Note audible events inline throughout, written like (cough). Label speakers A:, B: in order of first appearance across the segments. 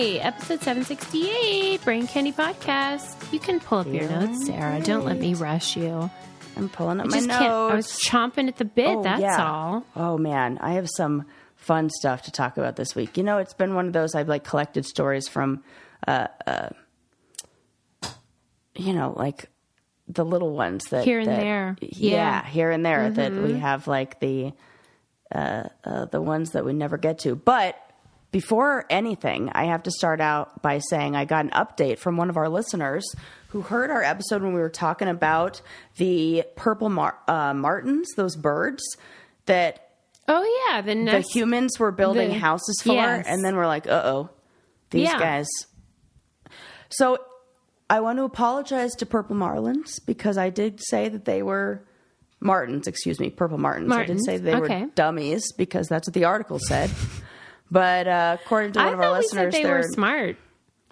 A: Hi, episode 768, Brain Candy Podcast. You can pull up your notes, Sarah. Don't let me rush you.
B: I'm pulling up
A: I
B: my notes.
A: I was chomping at the bit,
B: Oh,
A: that's
B: yeah.
A: all.
B: Oh man, I have some fun stuff to talk about this week. You know, it's been one of those I've like collected stories from, uh, uh, you know, like the little ones that
A: Here and
B: that-
A: there.
B: Yeah,
A: Yeah. Mm-hmm.
B: here and there that we have like the uh, uh, the ones that we never get to. But before anything, I have to start out by saying I got an update from one of our listeners who heard our episode when we were talking about the purple mar- uh, martins, those birds that
A: Oh, yeah. The
B: the humans were building
A: the-
B: houses for,
A: yes.
B: and then we're like, uh oh, these
A: Yeah.
B: guys. So I want to apologize to Purple Marlins because I did say that they were Martins, excuse me, Purple Martins. I didn't say they
A: okay.
B: were dummies because that's what the article said. (laughs) but uh, according to one
A: I
B: of our listeners,
A: they were smart.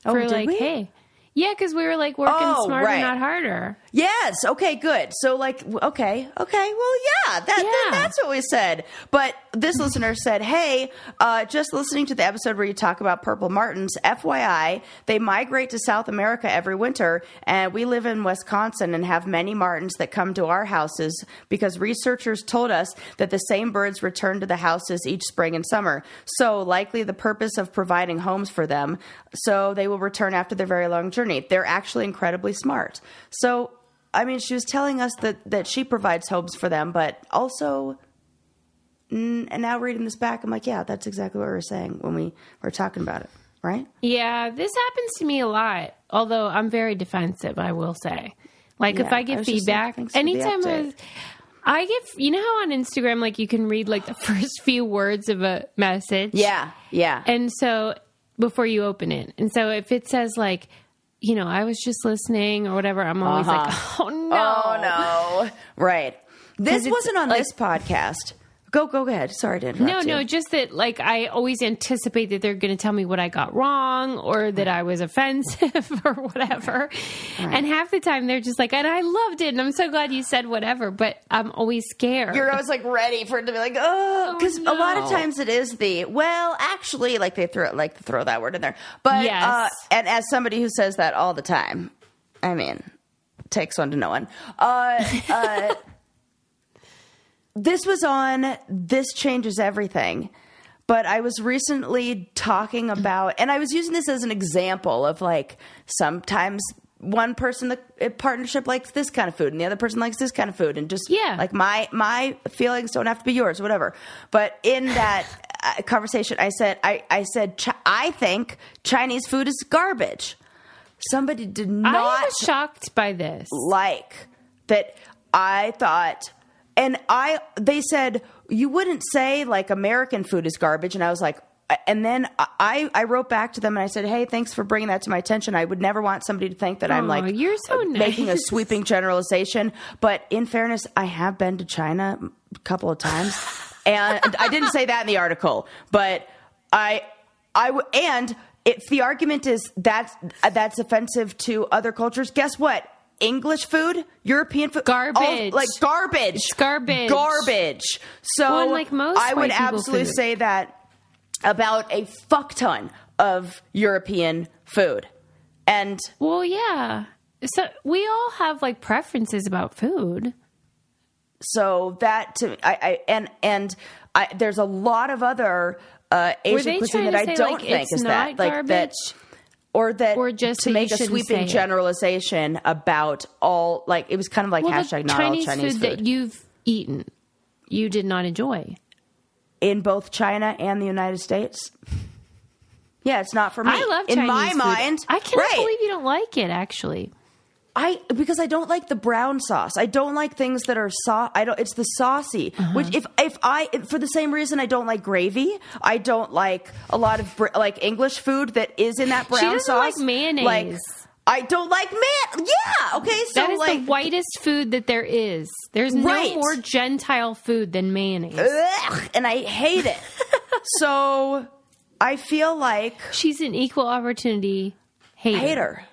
B: Oh,
A: for
B: did
A: like,
B: we?
A: hey. Yeah, because we were like working
B: Oh,
A: smarter,
B: right.
A: not harder.
B: Yes. Okay. Good. So, like, okay, okay. Well, yeah. That
A: Yeah.
B: that's what we said. But this listener said, "Hey, uh, just listening to the episode where you talk about purple martins. FYI, they migrate to South America every winter, and we live in Wisconsin and have many martins that come to our houses because researchers told us that the same birds return to the houses each spring and summer. So, likely the purpose of providing homes for them, so they will return after their very long journey. They're actually incredibly smart. So." I mean, she was telling us that, that she provides homes for them, but also, and now reading this back, I'm like, yeah, that's exactly what we were saying when we were talking about it, right?
A: Yeah, this happens to me a lot. Although I'm very defensive, I will say. Like if
B: Yeah,
A: I
B: I
A: get
B: like,
A: feedback,
B: the
A: anytime I. I get, you know how on Instagram, like you can read like the (laughs) first few words of a message.
B: Yeah, yeah.
A: And so before you open it, and so if it says like, you know, I was just listening or whatever, I'm always like, uh-huh. (laughs) oh, oh no,
B: oh no, right. (laughs) This wasn't on
A: like-
B: this podcast. Go, go ahead. Sorry to interrupt
A: No,
B: you.
A: no, just that like I always anticipate that they're going to tell me what I got wrong or that I was offensive (laughs) or whatever. And half the time they're just like, and I loved it and I'm so glad you said whatever, but I'm always scared.
B: You're always like ready for it to be like, oh, because a lot of times it is the well, actually, like they throw it like throw that word in there. But
A: Yes.
B: uh, and as somebody who says that all the time, I mean, takes one to know one. Uh, uh, (laughs) this was on This Changes Everything. But I was recently talking about, and I was using this as an example of like sometimes one person the partnership likes this kind of food and the other person likes this kind of food and just
A: Yeah.
B: like my my feelings don't have to be yours whatever but in that uh, conversation i said i i said i think chinese food is garbage somebody did not I
A: was shocked by this.
B: like that I thought and I they said you wouldn't say like American food is garbage. And I was like and then I I wrote back to them and I said hey thanks for bringing that to my attention. I would never want somebody to think that I'm like
A: you're so
B: uh, making a sweeping generalization. But in fairness I have been to China a couple of times. (laughs) And I didn't say that in the article but I I w- and if the argument is that's that's offensive to other cultures, guess what? English food, European food, all-
A: Garbage.
B: like garbage,
A: garbage.
B: garbage. So
A: Well, like most
B: I would absolutely
A: food.
B: say that about a fuck ton of European food, and
A: Well, yeah. So we all have like preferences about food.
B: so that to I, I and and I, there's a lot of other uh, Asian cuisine that I don't
A: like,
B: think is
A: not
B: that like that
A: garbage?
B: Or that
A: Or just
B: to make a sweeping
A: it?
B: generalization about all like it was kind of like
A: Well,
B: hashtag not
A: Chinese,
B: all Chinese
A: food,
B: food,
A: that you've eaten, you did not enjoy.
B: in both China and the United States. Yeah, it's not for me.
A: I love
B: in
A: Chinese
B: my
A: food.
B: mind.
A: I cannot
B: right.
A: believe you don't like it. Actually,
B: I because I don't like the brown sauce. I don't like things that are sauce. I don't. It's the saucy.
A: Uh-huh.
B: Which if if I for the same reason I don't like gravy. I don't like a lot of br- like English food that is in that brown
A: doesn't
B: sauce.
A: like mayonnaise.
B: Like I don't like man. Yeah. Okay. So
A: that is
B: like
A: the whitest food that there is. There's
B: Right.
A: no more Gentile food than mayonnaise.
B: ugh, and I hate it. (laughs) so I feel like
A: She's an equal opportunity hater.
B: hater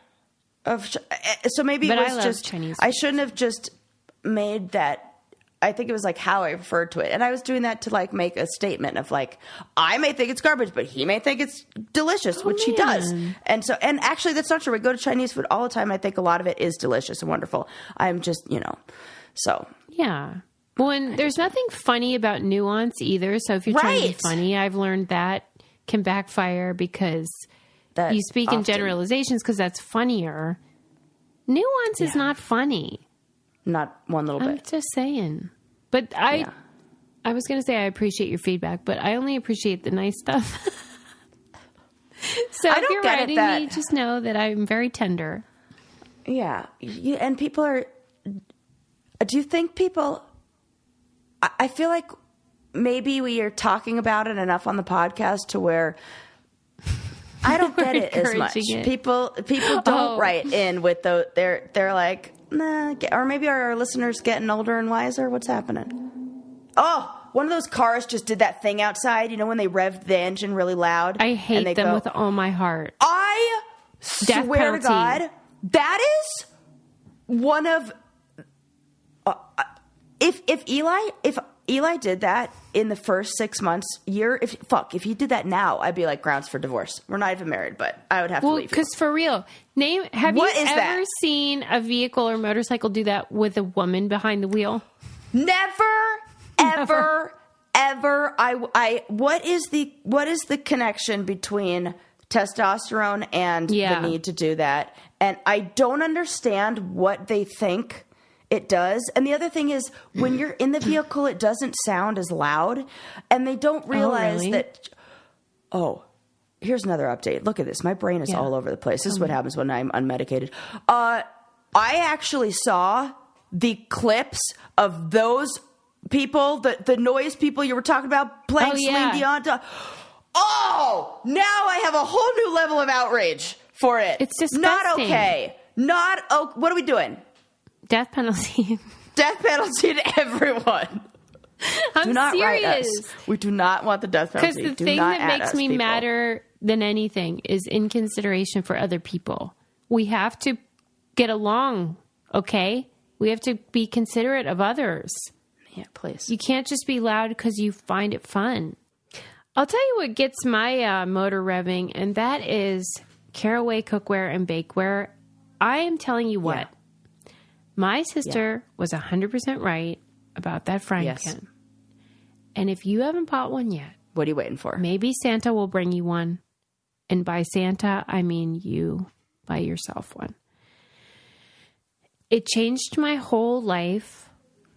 B: of eh, so maybe
A: But
B: it
A: I
B: was just
A: Chinese
B: I shouldn't have just made that I think it was like how I referred to it, and I was doing that to like make a statement of like I may think it's garbage, but he may think it's delicious, which he does. And so, and actually, that's not true. I go to Chinese food all the time. I think a lot of it is delicious and wonderful. I'm just you know, so
A: Yeah. Well, and there's nothing funny about nuance either. So if you're trying to be funny, I've learned that can backfire because
B: that
A: you speak in generalizations because that's funnier. Nuance is not funny.
B: not one little
A: I'm
B: bit.
A: just saying. But I,
B: Yeah.
A: I was going to say I appreciate your feedback, but I only appreciate the nice stuff. (laughs) so
B: I
A: if you're writing
B: that-
A: me, just know that I'm very tender.
B: Yeah, you, and people are. Do you think people? I, I feel like maybe we are talking about it enough on the podcast to where I don't (laughs) get it as much.
A: it.
B: People people don't
A: Oh.
B: write in with the they're they're like nah, get- or maybe our listeners getting older and wiser. What's happening? Oh. One of those cars just did that thing outside, you know, when they revved the engine really loud.
A: I hate them
B: go,
A: with all my heart.
B: I
A: Death
B: swear
A: penalty.
B: to God, that is one of uh, uh, if if Eli if Eli did that in the first six months year if fuck if he did that now I'd be like grounds for divorce. We're not even married, but I would have to leave.
A: because for real, name have
B: What
A: you ever
B: that?
A: seen a vehicle or motorcycle do that with a woman behind the wheel?
B: Never, ever, (laughs) ever. I, I. What is the what is the connection between testosterone and
A: Yeah.
B: the need to do that? And I don't understand what they think it does. And the other thing is, when you're in the (clears throat) vehicle, it doesn't sound as loud, and they don't realize
A: really?
B: that. Oh. Here's another update. Look at this. My brain is
A: Yeah.
B: all over the place. This is what happens when I'm unmedicated. Uh, I actually saw the clips of those people, the the noise people you were talking about playing
A: Oh,
B: Celine
A: yeah.
B: Dion. Oh, now I have a whole new level of outrage for it.
A: It's
B: just
A: not
B: okay. Not okay. What are we doing?
A: Death penalty. (laughs)
B: Death penalty to everyone.
A: I'm
B: Do not
A: serious.
B: us. We do not want the death penalty.
A: Because the
B: Do
A: thing that makes me
B: people.
A: madder than anything is inconsideration for other people. We have to get along, okay? We have to be considerate of others.
B: Yeah, please.
A: You can't just be loud because you find it fun. I'll tell you what gets my uh, motor revving, and that is Caraway cookware and bakeware. I am telling you what, my sister was 100% right about that frying
B: Yes.
A: pan. And if you haven't bought one yet,
B: What are you waiting for?
A: maybe Santa will bring you one. And by Santa, I mean you buy yourself one. It changed my whole life.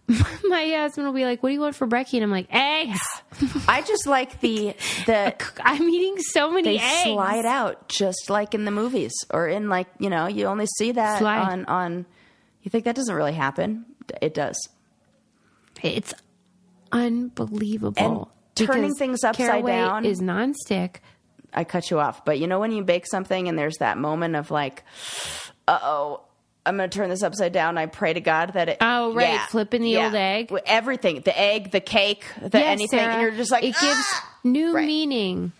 A: (laughs) my husband will be like, What do you want for brekkie? And I'm like, Eggs. (laughs)
B: I just like the the (laughs)
A: I'm eating so many
B: they
A: eggs.
B: slide out just like in the movies or in like you know you only see that
A: Slide.
B: on on. You think that doesn't really happen? It does.
A: It's unbelievable.
B: And turning things upside down-
A: is nonstick.
B: I cut you off, but you know when you bake something and there's that moment of like, uh oh, I'm going to turn this upside down. I pray to God that it.
A: Oh, right,
B: yeah,
A: flipping the old egg.
B: everything, the egg, the cake, the
A: Yes,
B: anything,
A: Sarah,
B: and you're just like,
A: it gives
B: "Ah!"
A: new
B: Right.
A: meaning.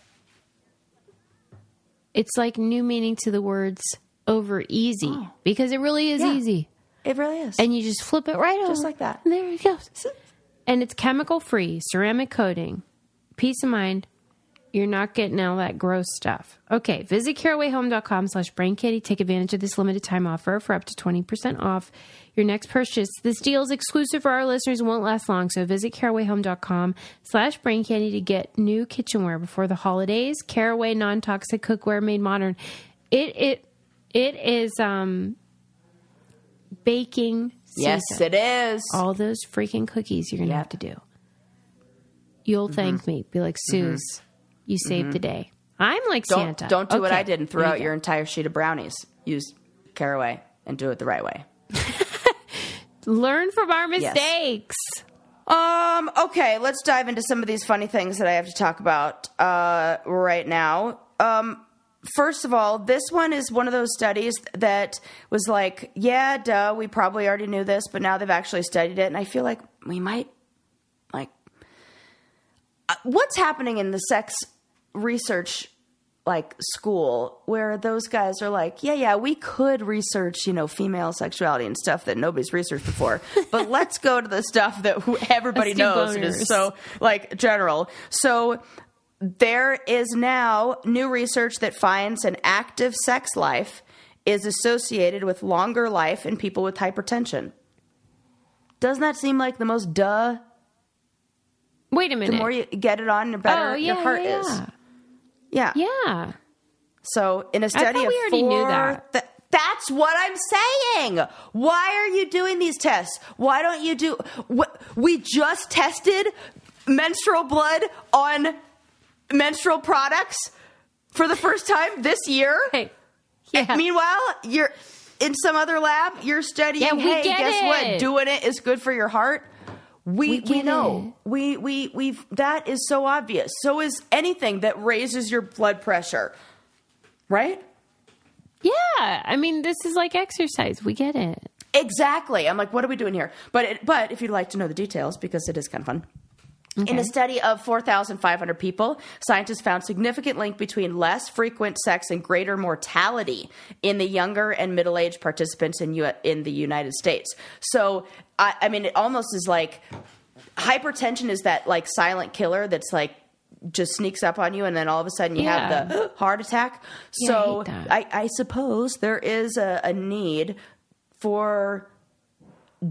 A: It's like new meaning to the words over easy because it really is
B: Oh. Yeah.
A: easy.
B: It really is.
A: And you just flip it right over.
B: Just like that.
A: And there it goes. And it's chemical free, ceramic coating. Peace of mind. You're not getting all that gross stuff. Okay, visit carawayhome.com slash braincandy. Take advantage of this limited time offer for up to 20% off your next purchase. This deal is exclusive for our listeners and won't last long, so visit carawayhome.com slash braincandy to get new kitchenware before the holidays. Caraway non-toxic cookware made modern. It it it is um baking
B: yes, it is.
A: all those freaking cookies you're going to
B: Yep.
A: have to do. You'll thank
B: Mm-hmm.
A: me. Be like, Suze, you saved the day. I'm like
B: don't
A: Santa.
B: don't do what I did and throw out
A: you
B: your entire sheet of brownies. Use caraway and do it the right way. (laughs)
A: Learn from our mistakes.
B: Um. Okay, let's dive into some of these funny things that I have to talk about uh, right now. Um. First of all, this one is one of those studies that was like, yeah, duh, we probably already knew this, but now they've actually studied it, and I feel like we might, like, uh, what's happening in the sex research like school where those guys are like, yeah, yeah, we could research, you know, female sexuality and stuff that nobody's researched before, (laughs) but let's go to the stuff that everybody knows and is so like general. So there is now new research that finds an active sex life is associated with longer life in people with hypertension. Doesn't that seem like the most duh?
A: Wait a minute.
B: The more you get it on, the better
A: oh, yeah,
B: your heart
A: yeah,
B: is. Yeah.
A: Yeah.
B: So in a study of
A: we already
B: four,
A: knew that.
B: th- that's what I'm saying. Why are you doing these tests? Why don't you do? wh- We just tested menstrual blood on menstrual products for the first time this year.
A: Hey. Yeah.
B: Meanwhile, you're in some other lab. You're studying.
A: Yeah, we
B: hey,
A: get
B: guess what? Doing it is good for your heart. We
A: We
B: we, know. We we we've that is so obvious. So is anything that raises your blood pressure, right?
A: yeah. I mean, this is like exercise. We get it.
B: Exactly. I'm like, what are we doing here? But it, but if you'd like to know the details, because it is kind of fun. In a study of 4,500 people, scientists found significant link between less frequent sex and greater mortality in the younger and middle-aged participants in U- in the United States. So, I, I mean, it almost is like hypertension is that like silent killer that's like just sneaks up on you, and then all of a sudden you
A: Yeah.
B: have the (gasps) heart attack.
A: Yeah, I
B: so,
A: hate.
B: I, I suppose there is a, a need for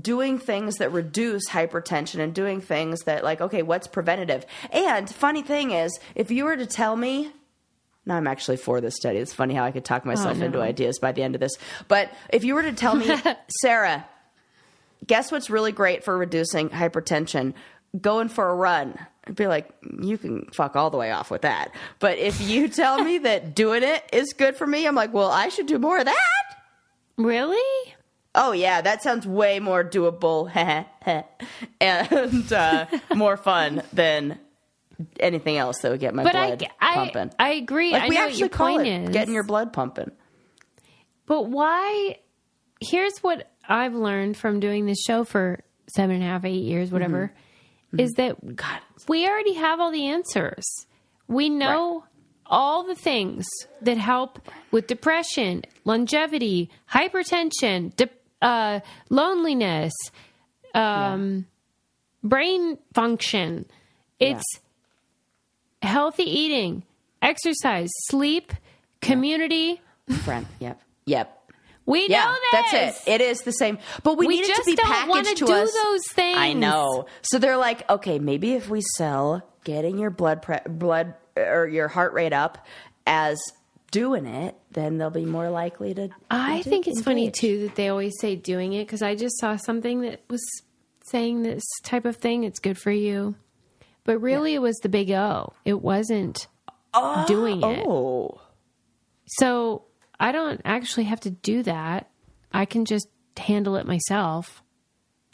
B: doing things that reduce hypertension and doing things that like okay what's preventative and funny thing is if you were to tell me no i'm actually for this study it's funny how i could talk oh, myself
A: Oh, no.
B: into ideas by the end of this but if you were to tell me (laughs) sarah guess what's really great for reducing hypertension going for a run I'd be like, you can fuck all the way off with that. But if you (laughs) tell me that doing it is good for me, I'm like, well, I should do more of that.
A: Really?
B: Oh yeah, that sounds way more doable (laughs) and uh, more fun than anything else that would get my
A: But
B: blood
A: I,
B: pumping.
A: I agree.
B: like
A: I
B: we actually call
A: point
B: it
A: is.
B: getting your blood pumping.
A: But why? Here's what I've learned from doing this show for seven and a half, eight years, whatever,
B: Mm-hmm.
A: is that
B: God,
A: we already have all the answers. We know all the things that help with depression, longevity, hypertension, de- uh, loneliness, um, brain function. It's healthy eating, exercise, sleep, community.
B: friend. Yep, yep.
A: We
B: Yeah,
A: know
B: that's it. It is the same, but we,
A: We
B: need it to
A: just
B: be packaged to
A: do
B: us.
A: those things.
B: I know. So they're like, okay, maybe if we sell getting your blood pre- blood or your heart rate up as doing it, then they'll be more likely to.
A: I
B: to
A: think it's funny too that they always say doing it because I just saw something that was saying this type of thing. It's good for you, but really it was the big O. It wasn't doing it.
B: Oh,
A: So I don't actually have to do that. I can just handle it myself.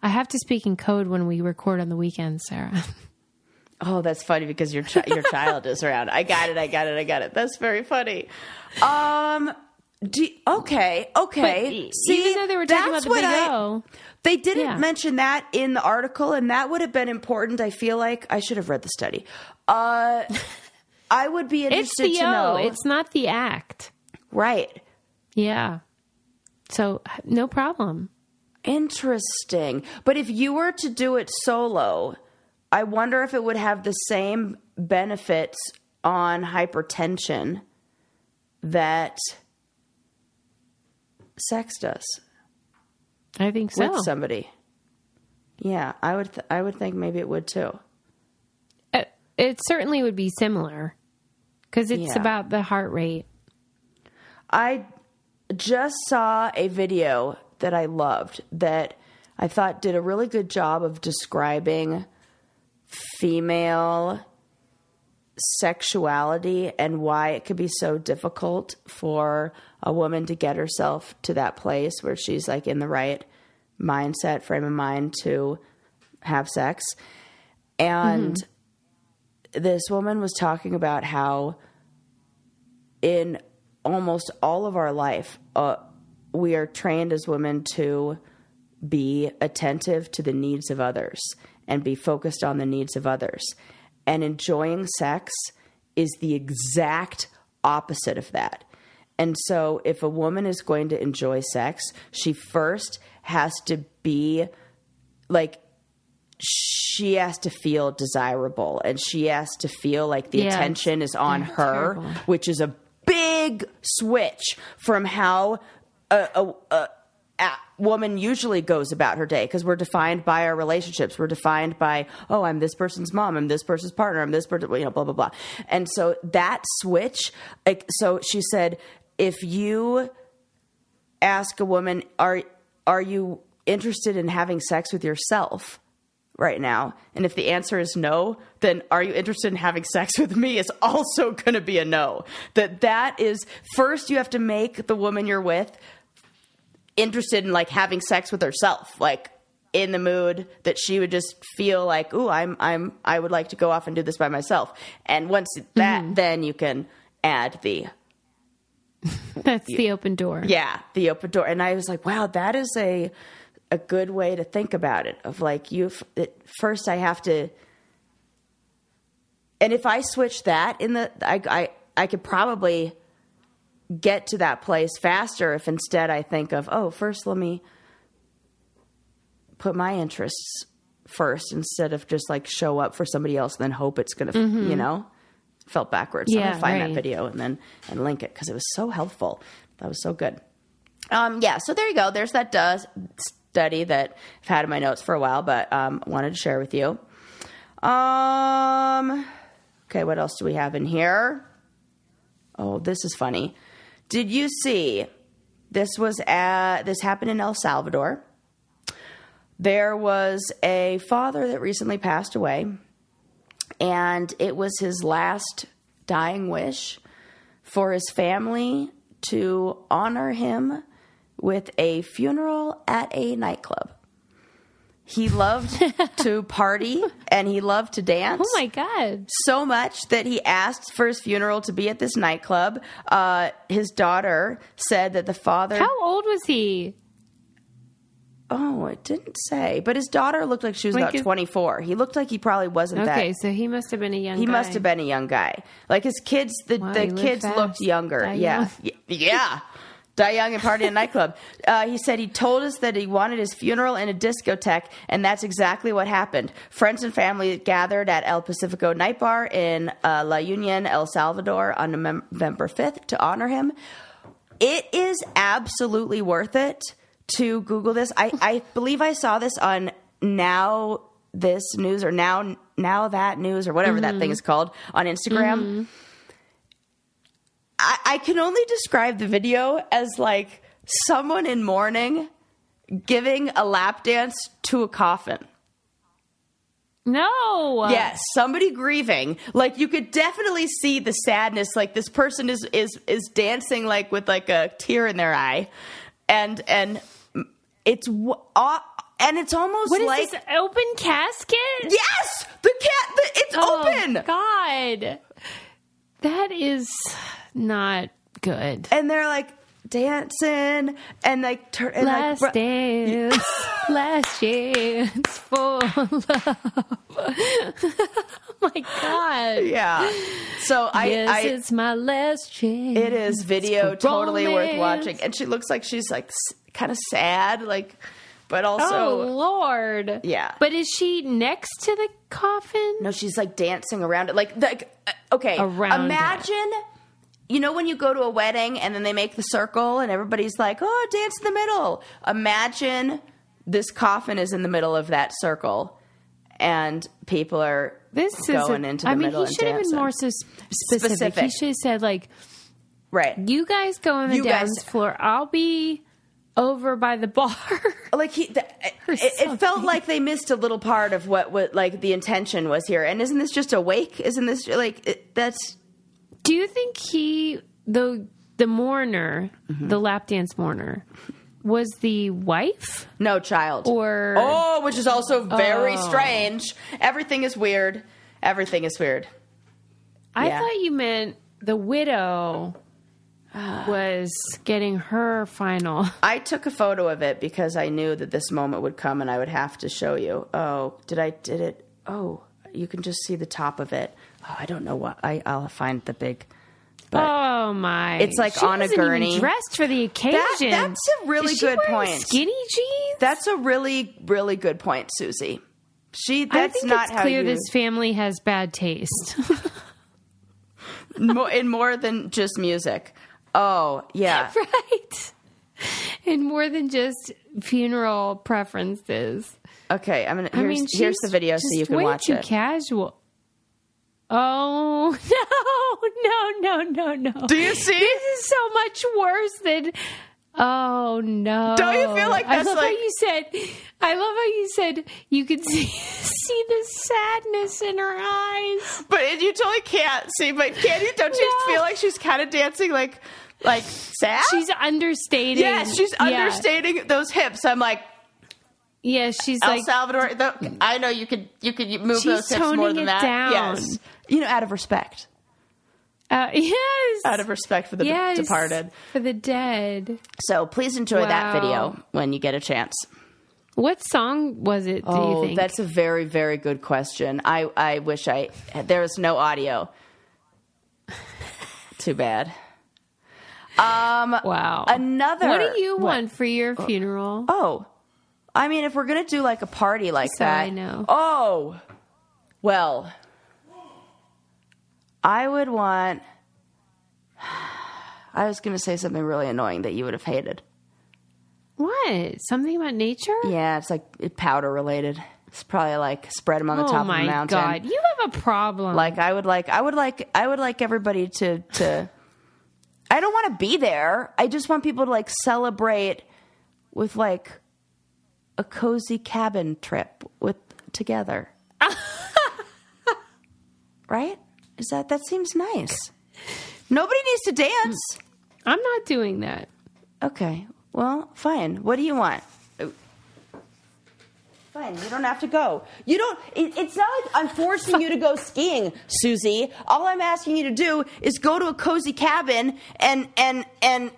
A: I have to speak in code when we record on the weekends, Sarah. (laughs)
B: oh, that's funny because your chi- your child is around. I got it. I got it. I got it. That's very funny. Um. Do, okay. Okay.
A: But
B: See,
A: even though they were talking about the big
B: I-
A: O,
B: They didn't
A: Yeah.
B: mention that in the article, and that would have been important. I feel like I should have read the study. Uh, I would be interested it's
A: the
B: to
A: O.
B: know.
A: It's not the act.
B: right.
A: Yeah. So no problem.
B: Interesting. But if you were to do it solo, I wonder if it would have the same benefits on hypertension that sex does
A: I think so.
B: with somebody. Yeah, I would. Th- I would think maybe it would too.
A: It, it certainly would be similar because it's
B: Yeah.
A: about the heart rate.
B: I just saw a video that I loved that I thought did a really good job of describing female sexuality and why it could be so difficult for a woman to get herself to that place where she's like in the right mindset, frame of mind to have sex. And this woman was talking about how in almost all of our life, uh, we are trained as women to be attentive to the needs of others and be focused on the needs of others. And enjoying sex is the exact opposite of that. And so, if a woman is going to enjoy sex, she first has to be like, she has to feel desirable and she has to feel like the
A: Yeah,
B: attention is on her,
A: terrible.
B: which is a big switch from how a, a, a, a woman usually goes about her day because we're defined by our relationships. We're defined by, oh, I'm this person's mom, I'm this person's partner, I'm this person, you know, blah, blah, blah. And so that switch, like, so she said, if you ask a woman, are, are you interested in having sex with yourself? right now? And if the answer is no, then are you interested in having sex with me is also going to be a no. That that is first you have to make the woman you're with interested in like having sex with herself, like in the mood that she would just feel like, "Ooh, I'm I'm I would like to go off and do this by myself." And once that mm-hmm. then you can add the (laughs)
A: That's the open door.
B: yeah, the open door. And I was like, wow, that is a a good way to think about it. Of like you, first I have to, and if I switch that in the, I I I could probably get to that place faster if instead I think of, oh, first let me put my interests first instead of just like show up for somebody else and then hope it's gonna, you know. Felt backwards. So I'm
A: Yeah,
B: gonna find that video and then and link it because it was so helpful. That was so good. Um, yeah, so there you go. There's that uh, study that I've had in my notes for a while, but um, wanted to share with you. Um, okay, what else do we have in here? Oh, this is funny. Did you see? This was at this happened in El Salvador. There was a father that recently passed away, and it was his last dying wish for his family to honor him with a funeral at a nightclub. He loved to (laughs) party and he loved to dance
A: Oh my god.
B: so much that he asked for his funeral to be at this nightclub. Uh, his daughter said that the father.
A: How old was he?
B: Oh, it didn't say. But his daughter looked like she was
A: Like
B: about
A: his-
B: 24. He looked like he probably wasn't that.
A: Okay, so he must have been a young
B: He
A: guy.
B: must have been a young guy. Like his kids, the,
A: Wow,
B: the kids
A: fast.
B: looked younger. Yeah. Yeah. Die young and party in a nightclub. Uh, he said he told us that he wanted his funeral in a discotheque, and that's exactly what happened. Friends and family gathered at El Pacifico Night Bar in uh, La Union, El Salvador on November 5th to honor him. It is absolutely worth it to Google this. I, I believe I saw this on Now This News or Now Now That News or whatever that thing is called on Instagram. I, I can only describe the video as like someone in mourning giving a lap dance to a coffin.
A: No.
B: Yes, somebody grieving. Like you could definitely see the sadness. Like this person is is is dancing like with like a tear in their eye, and and it's uh, and it's almost
A: What is
B: like
A: this open casket?
B: yes, the cat. The, it's
A: Oh,
B: open,
A: God. That is not good.
B: and they're like dancing and like turn and
A: Last
B: like. br-
A: dance, (laughs) last chance for love. (laughs) oh my God.
B: Yeah. So I,
A: yes,
B: I
A: it's my last chance.
B: it is video totally worth watching, and she looks like she's like kind of sad, like, but also
A: oh Lord.
B: Yeah.
A: But is she next to the coffin?
B: No, she's like dancing around it. Like, like uh, okay,
A: Around
B: imagine. You know when you go to a wedding and then they make the circle and everybody's like, "Oh, dance in the middle." Imagine this coffin is in the middle of that circle, and people are
A: This is
B: going
A: a-
B: into the middle
A: I mean,
B: middle
A: he should have been more so specific.
B: Specific.
A: He should have said like,
B: right.
A: "You guys go on the
B: You guys-
A: dance floor. I'll be over by the bar." (laughs)
B: like he the, it, it felt like they missed a little part of what what like the intention was here and isn't this just a wake isn't this like it, that's
A: Do you think he the the mourner,
B: Mm-hmm.
A: the lap dance mourner, was the wife
B: no child
A: or
B: oh which is also very
A: Oh.
B: strange everything is weird everything is weird
A: I
B: yeah.
A: thought you meant the widow was getting her final.
B: i took a photo of it because i knew that this moment would come and i would have to show you oh did i did it oh you can just see the top of it oh i don't know what I, i'll find the big But
A: Oh my!
B: It's like
A: She
B: on a gurney.
A: dressed for the occasion.
B: that's a really good point.
A: Skinny jeans.
B: that's a really, really good point, Susie. She
A: I
B: that's
A: think
B: not
A: it's clear
B: you
A: this family has bad taste. (laughs)
B: more, in more than just music. Oh yeah, (laughs)
A: right. And more than just funeral preferences.
B: okay. I'm gonna. Here's,
A: I mean,
B: here's the video so you can
A: way
B: watch
A: too
B: it.
A: Casual. Oh (laughs) no, no, no, no, no!
B: Do you see?
A: This is so much worse than. Oh no!
B: Don't you feel like
A: I
B: that's
A: love
B: like-
A: how you said? I love how you said you could (laughs) see see the sadness in her eyes.
B: But you totally can't see. But can you? Don't you
A: No.
B: feel like she's kind of dancing like, like sad?
A: She's understating.
B: yes, she's
A: Yeah.
B: understating those hips. I'm like
A: Yeah, she's
B: El
A: like
B: Salvador. The, I know you could you could move those hips more than that.
A: down.
B: Yes, you know, out of respect,
A: uh, yes,
B: out of respect for the
A: yes,
B: departed.
A: for the dead.
B: So please enjoy that video when you get a chance.
A: What song was it? Do you
B: Oh,
A: think?
B: that's a very, very good question. I, I wish I there was no audio. (laughs) Too bad. Um,
A: wow.
B: another.
A: What do you
B: what?
A: want for your funeral?
B: Oh, I mean, if we're gonna do like a party like
A: So
B: that,
A: I know.
B: Oh, well, I would want. (sighs) I was gonna say something really annoying that you would have hated.
A: What? Something about nature?
B: Yeah, it's like powder related. It's probably like spread them on the
A: oh
B: top of the mountain.
A: god, you have a problem.
B: Like I would like I would like I would like everybody to to I don't want to be there. I just want people to like celebrate with like a cozy cabin trip with together. (laughs) right? Is that that seems nice. Nobody needs to dance.
A: I'm not doing that.
B: Okay. Well, fine. What do you want? Fine. You don't have to go. You don't. It, it's not like I'm forcing you to go skiing, Susie. All I'm asking you to do is go to a cozy cabin and and and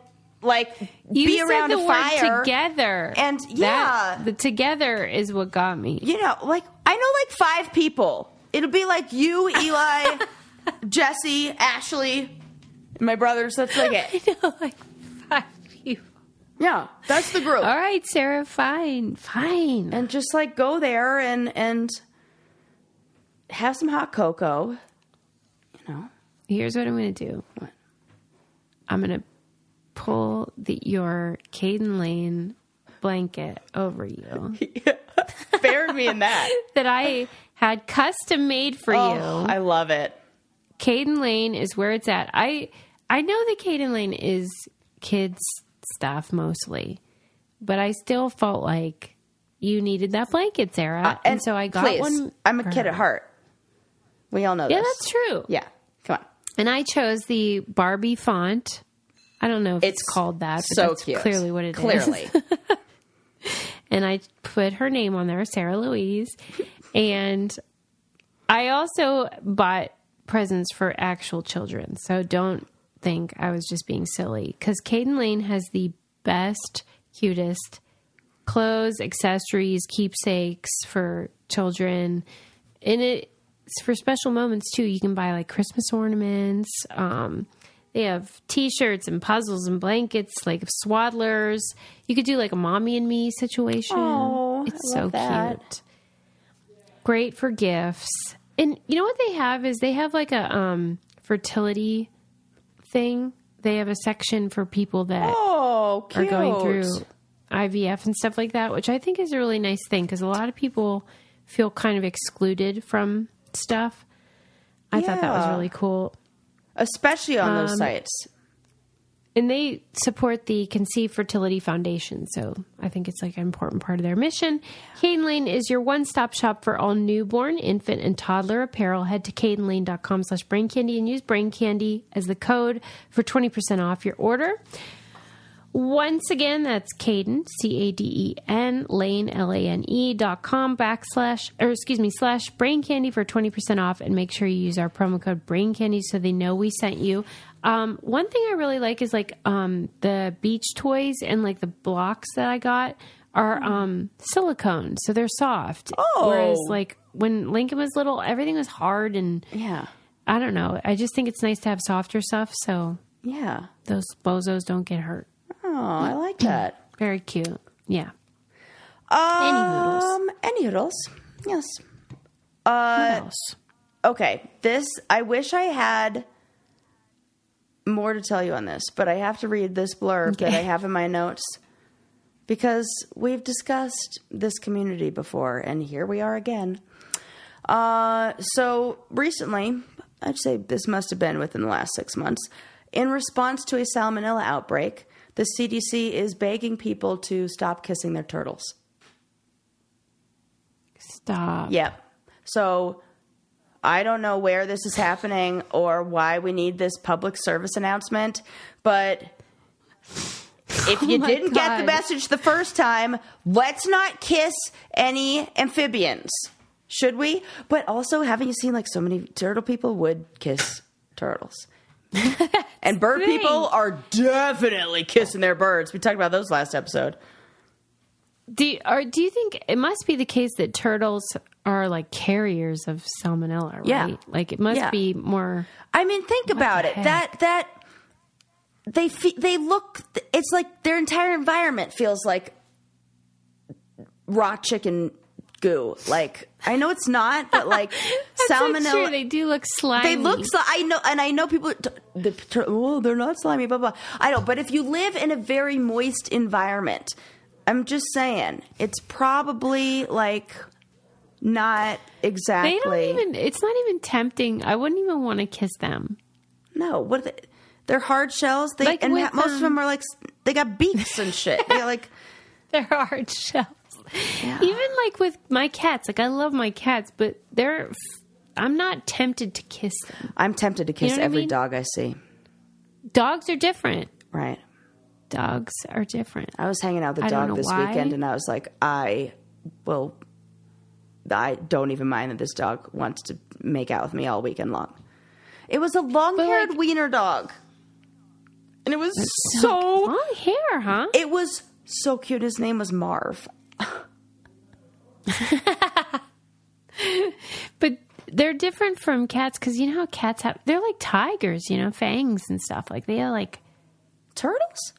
B: like
A: You
B: be around
A: the
B: a fire
A: together,
B: And,
A: That-
B: yeah.
A: the together is what got me.
B: You know, like I know like five people. It'll be like you, Eli, (laughs) Jesse, Ashley, my brothers. That's like it.
A: like five people.
B: Yeah, that's the group.
A: All right, Sarah. Fine, fine.
B: and just like go there and and have some hot cocoa. You know,
A: Here's what I'm going to do.
B: What?
A: I'm going to pull the, your Caden Lane blanket over you (laughs)
B: bury me in that. (laughs)
A: that I had custom made for
B: oh,
A: you.
B: I love it.
A: Caden Lane is where it's at. I I know that Caden Lane is kids stuff mostly, but I still felt like you needed that blanket, Sarah, and, so I got
B: Uh, please,
A: one.
B: I'm a kid
A: her.
B: at heart. We all know
A: Yeah,
B: this.
A: that's true.
B: Yeah, come on.
A: And I chose the Barbie font. I don't know if it's,
B: It's
A: called that, but
B: so
A: that's
B: cute.
A: clearly what it is.
B: Clearly, (laughs)
A: and I put her name on there, Sarah Louise. (laughs) and I also bought presents for actual children. So don't think I was just being silly. Because Caden Lane has the best, cutest clothes, accessories, keepsakes for children. And it's for special moments too. You can buy like Christmas ornaments. Um, they have T-shirts and puzzles and blankets, like swaddlers. You could do like a mommy and me situation.
B: Oh,
A: it's so
B: that.
A: cute. Great for gifts. And you know what they have is they have like a um, fertility thing. They have a section for people that
B: oh,
A: are going through IVF and stuff like that, which I think is a really nice thing because a lot of people feel kind of excluded from stuff. I thought that was really cool.
B: especially on those
A: Um,
B: sites.
A: And they support the Conceive Fertility Foundation, so I think it's like an important part of their mission. Caden Lane is your one-stop shop for all newborn, infant, and toddler apparel. Head to cadenlane.com slash brain candy and use brain candy as the code for 20% off your order. Once again, that's Caden, C A D E N, Lane, L A N E dot com backslash, or excuse me, slash brain candy for 20% off. And make sure you use our promo code brain candy so they know we sent you. Um, one thing I really like is like um, the beach toys and like the blocks that I got are um, silicone, so they're soft.
B: Oh.
A: Whereas like when Lincoln was little, everything was hard and
B: Yeah.
A: I don't know. I just think it's nice to have softer stuff so
B: Yeah.
A: those bozos don't get hurt.
B: Oh, I like that. (clears throat)
A: Very cute. Yeah. Any noodles.
B: Um, any noodles? Yes.
A: what
B: Uh,
A: else?
B: okay. This I wish I had more to tell you on this, but I have to read this blurb that I have in my notes because we've discussed this community before, and here we are again. Uh, so recently, I'd say this must have been within the last six months. In response to a salmonella outbreak, the CDC is begging people to stop kissing their turtles.
A: Stop.
B: Yep. So I don't know where this is happening or why we need this public service announcement, but if (laughs) you
A: Oh
B: didn't get the message the first time, let's not kiss any amphibians. Should we? But also, haven't you seen like so many turtle people would kiss turtles? (laughs) and bird people are definitely kissing their birds. We talked about those last episode.
A: Do you, or do you think it must be the case that turtles are like carriers of salmonella, right?
B: Yeah.
A: Like it must
B: Yeah.
A: be more.
B: I mean, think about it. That that they fe- they look. It's like their entire environment feels like raw chicken goo. Like I know it's not, but (laughs) like salmonella.
A: true. They do look slimy.
B: They look. So, I know, and I know people. The, oh, they're not slimy. Blah blah. I know, but if you live in a very moist environment, I'm just saying, it's probably like not
A: They
B: exactly.
A: don't even. It's not even tempting. I wouldn't even want to kiss them.
B: No, what are they? They're hard shells. They
A: Like
B: and
A: with,
B: most of
A: um,
B: them are like they got beaks and shit. They're (laughs) like
A: They're hard shells. Even like with my cats, like I love my cats, but they're. I'm not tempted to kiss them.
B: I'm tempted to kiss
A: know what I
B: every
A: mean?
B: dog I see.
A: Dogs are different.
B: Right.
A: Dogs are different.
B: I was hanging out with
A: I
B: the
A: don't
B: dog this
A: why.
B: weekend, and I was like, I will. I don't even mind that this dog wants to make out with me all weekend long. It was a long-haired
A: like-
B: wiener dog, and it was so.
A: long hair, huh?
B: It was so cute. His name was Marv. (laughs)
A: But they're different from cats because you know how cats have. They're like tigers, you know, fangs and stuff. Like they are like.
B: Turtles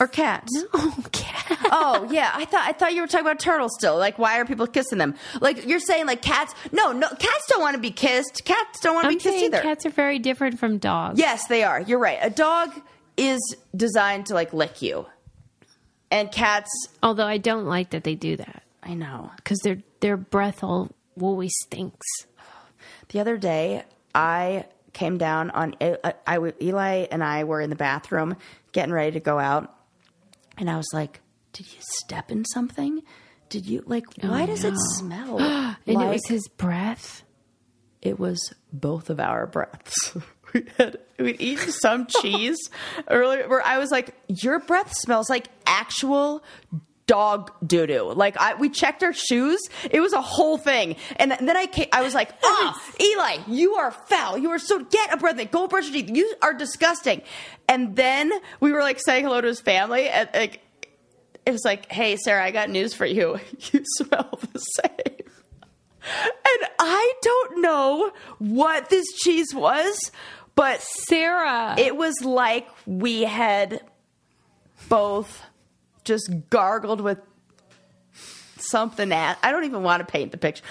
B: or cats?
A: Oh, (laughs) cat.
B: Oh yeah, I thought I thought you were talking about turtles still. Like, why are people kissing them? Like you're saying, like cats? No, no, cats don't want to be kissed. Cats don't want to
A: I'm
B: be kissed either.
A: cats are very different from dogs.
B: yes, they are. You're right. A dog is designed to like lick you, and cats.
A: Although I don't like that they do that
B: I know.
A: because their their breath all always stinks.
B: The other day, I came down on I, I Eli and I were in the bathroom getting ready to go out, and I was like, "Did you step in something? Did you like? Oh, why does it smell?" (gasps)
A: And it was his breath.
B: it was both of our breaths. (laughs) we had we'd eaten some (laughs) cheese earlier where I was like, Your breath smells like actual dog doo doo. Like I we checked our shoes. It was a whole thing. And then I came, I was like, (laughs) ah, Eli, you are foul. You are so get a breath. Go brush your teeth. You are disgusting. And then we were like saying hello to his family and like it was like, hey Sarah, I got news for you. (laughs) You smell the same. And I don't know what this cheese was, but
A: Sarah.
B: it was like we had both just gargled with something at I don't even want to paint the picture.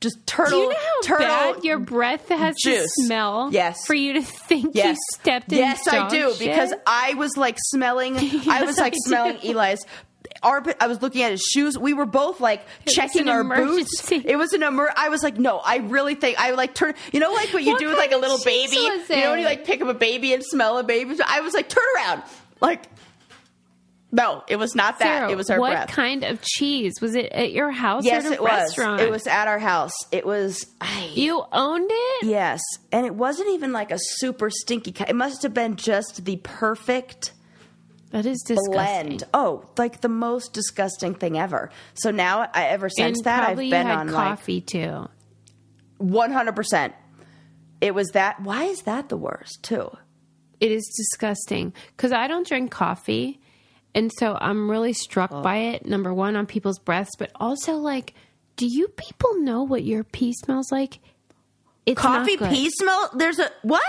B: Just turtle
A: do you know how
B: turtle
A: bad your breath has
B: juice.
A: to smell?
B: Yes.
A: For you to think
B: Yes.
A: you stepped in
B: Yes, I do
A: shit?
B: because I was like smelling. (laughs) I was like
A: I
B: smelling
A: do.
B: Eli's armpit. I was looking at his shoes. We were both like
A: was
B: checking our
A: emergency.
B: boots. It was an emer. I was like, no, I really think I like turn. You know, like what you
A: What
B: do with like a little baby. You know, when you like pick up a baby and smell a baby. I was like, turn around, like. No, it was not that.
A: Sarah,
B: it was our
A: what
B: breath.
A: kind of cheese was it at your house
B: yes,
A: or at a
B: it was. It was at our house. It was. I,
A: You owned it.
B: Yes, and it wasn't even like a super stinky. It must have been just the perfect
A: That is disgusting.
B: blend. Oh, like the most disgusting thing ever. So now, I ever since
A: and
B: that, I've been
A: you had
B: on
A: coffee too.
B: one hundred percent. It was that. Why is that the worst too?
A: It is disgusting because I don't drink coffee, and so I'm really struck
B: Oh.
A: by it. Number one, on people's breaths, but also like, do you people know what your pee smells like? It's
B: Coffee
A: not good.
B: pea smell? There's a what?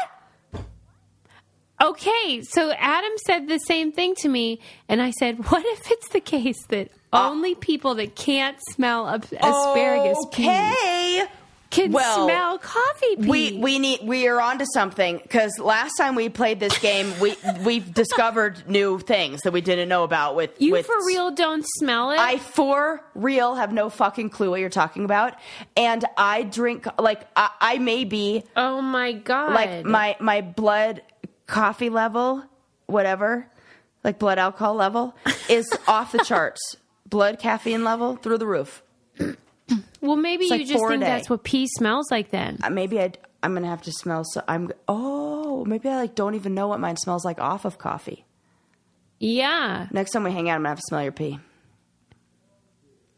A: Okay, so Adam said the same thing to me, and I said, "What if it's the case that
B: Uh,
A: only people that can't smell asparagus
B: Okay.
A: Can
B: Well,
A: smell coffee pee?"
B: We we need we are onto something because last time we played this game, we (laughs) we've discovered new things that we didn't know about. With
A: you
B: with,
A: for real don't smell it.
B: I for real have no fucking clue what you're talking about, and I drink like I, I may be
A: oh my god!
B: like my my blood coffee level, whatever, like blood alcohol level, is (laughs) off the charts. Blood caffeine level through the roof.
A: Well, maybe
B: it's
A: you just think that's what pee smells like. Then
B: Uh, Maybe I I'm gonna have to smell. So I'm oh maybe I like don't even know what mine smells like off of coffee.
A: yeah,
B: Next time we hang out, I'm gonna have to smell your pee.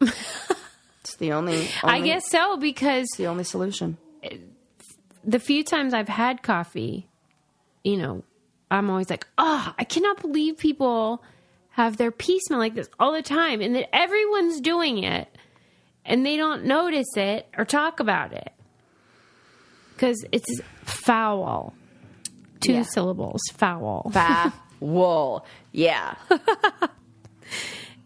B: (laughs) it's the only,
A: I guess so because
B: the only solution.
A: the few times I've had coffee, you know, I'm always like, oh, I cannot believe people have their pee smell like this all the time and that everyone's doing it and they don't notice it or talk about it. Because it's foul. Two
B: Yeah.
A: syllables, foul. (laughs)
B: Foul. Yeah. (laughs)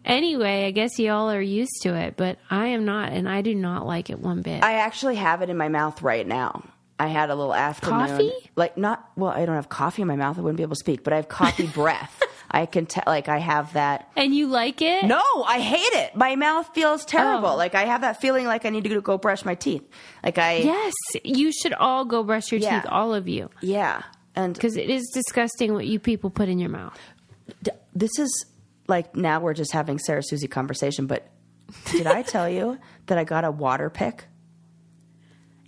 A: Anyway, I guess y'all are used to it, but I am not, and I do not like it one bit.
B: I actually have it in my mouth right now. I had a little afternoon.
A: Coffee?
B: Like not well, I don't have coffee in my mouth. I wouldn't be able to speak, but I have coffee (laughs) breath. I can tell like I have that
A: and you like it?
B: No, I hate it. My mouth feels terrible.
A: Oh.
B: Like I have that feeling like I need to go brush my teeth. Like I
A: Yes, you should all go brush your
B: Yeah.
A: teeth, all of you.
B: Yeah. And
A: Because it is disgusting what you people put in your mouth.
B: d- this is like now we're just having Sarah Susie conversation, but did I tell you that I got a water pick?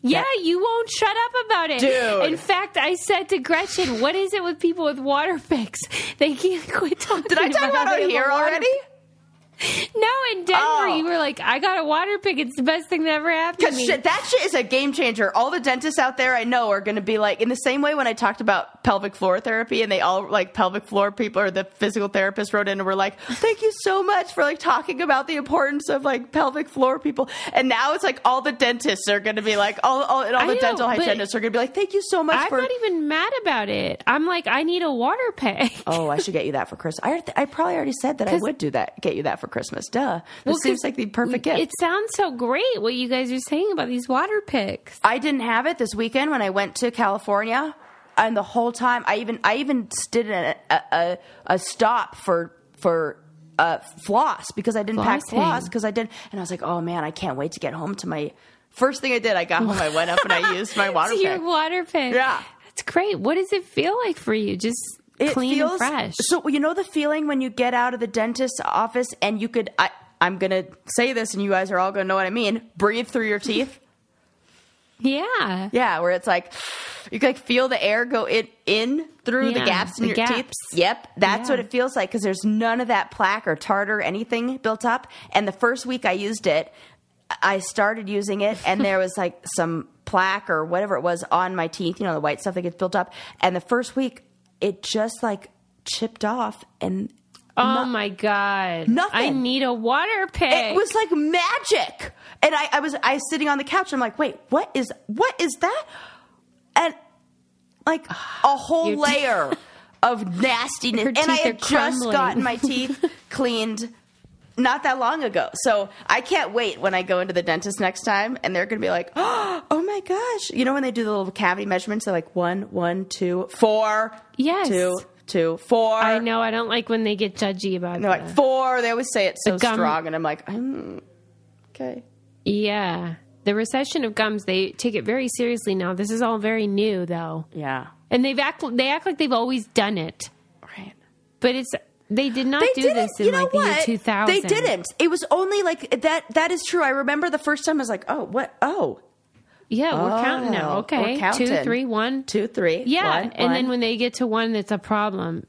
A: Yeah, you won't shut up about it.
B: Dude.
A: In fact, I said to Gretchen, what is it with people with water picks? They can't quit talking
B: Did I talk
A: how
B: about it here already? (laughs)
A: No, in Denver,
B: Oh.
A: you were like, I got a water pick. It's the best thing that ever happened to
B: Because
A: me.
B: shit, that shit is a game changer. All the dentists out there I know are going to be like, in the same way when I talked about pelvic floor therapy and they all like pelvic floor people or the physical therapist wrote in and were like, thank you so much for like talking about the importance of like pelvic floor people. And now it's like all the dentists are going to be like, all, all, and all
A: I
B: the
A: know,
B: dental hygienists are going to be like, thank you so much
A: I'm
B: for.
A: not even mad about it. I'm like, I need a water pick.
B: Oh, I should get you that for Christmas. I, I probably already said that I (laughs) would do that, get you that for Christmas. Duh. This
A: Well,
B: seems like the perfect gift.
A: It sounds so great what you guys are saying about these water picks.
B: I didn't have it this weekend when I went to California, and the whole time I even I even did a a, a, stop for for uh, floss because I didn't pack floss because I did, and I was like, oh man, I can't wait to get home to my. First thing I did, I got home, I went up and I (laughs) used my water
A: To your water pick.
B: Yeah.
A: That's great. What does it feel like for you? Just
B: It
A: clean
B: feels
A: and fresh.
B: So you know the feeling when you get out of the dentist's office and you could. I, I'm gonna say this, and you guys are all gonna know what I mean. Breathe through your teeth.
A: yeah.
B: Yeah, where it's like you can like feel the air go in in through the gaps in
A: the
B: your
A: gaps.
B: teeth. Yep, that's
A: Yeah.
B: what it feels like because there's none of that plaque or tartar or anything built up. And the first week I used it, I started using it, and there was like some plaque or whatever it was on my teeth. You know, the white stuff that gets built up. And the first week, it just like chipped off, and
A: Oh my god.
B: Nothing.
A: I need a water pick.
B: it was like magic. And I, I was I was sitting on the couch. And I'm like, wait, what is what is that? And like a (sighs) whole
A: Your
B: layer of (laughs) nastiness. And I had just
A: crumbling.
B: gotten my teeth (laughs) cleaned not that long ago. So I can't wait when I go into the dentist next time and they're gonna be like, (gasps) oh my gosh. You know when they do the little cavity measurements, they're like one, one, two, four,
A: Yes.
B: two, two, four.
A: I know. I don't like when they get judgy about
B: it. they're like four. They always say it so
A: gum-
B: strong, and I'm like, mm, okay.
A: Yeah. The recession of gums, they take it very seriously now. This is all very new though.
B: Yeah.
A: And they've act they act like they've always done it.
B: Right.
A: But it's they did not
B: They
A: do this in
B: you know
A: like the year
B: what?
A: 2000.
B: They didn't. It was only like that. That is true. I remember the first time I was like, oh, what? Oh,
A: Yeah, we're counting now.
B: Oh,
A: Okay.
B: we're counting.
A: Two, three, one.
B: two, three.
A: Yeah.
B: one,
A: and then when they get to one that's a problem,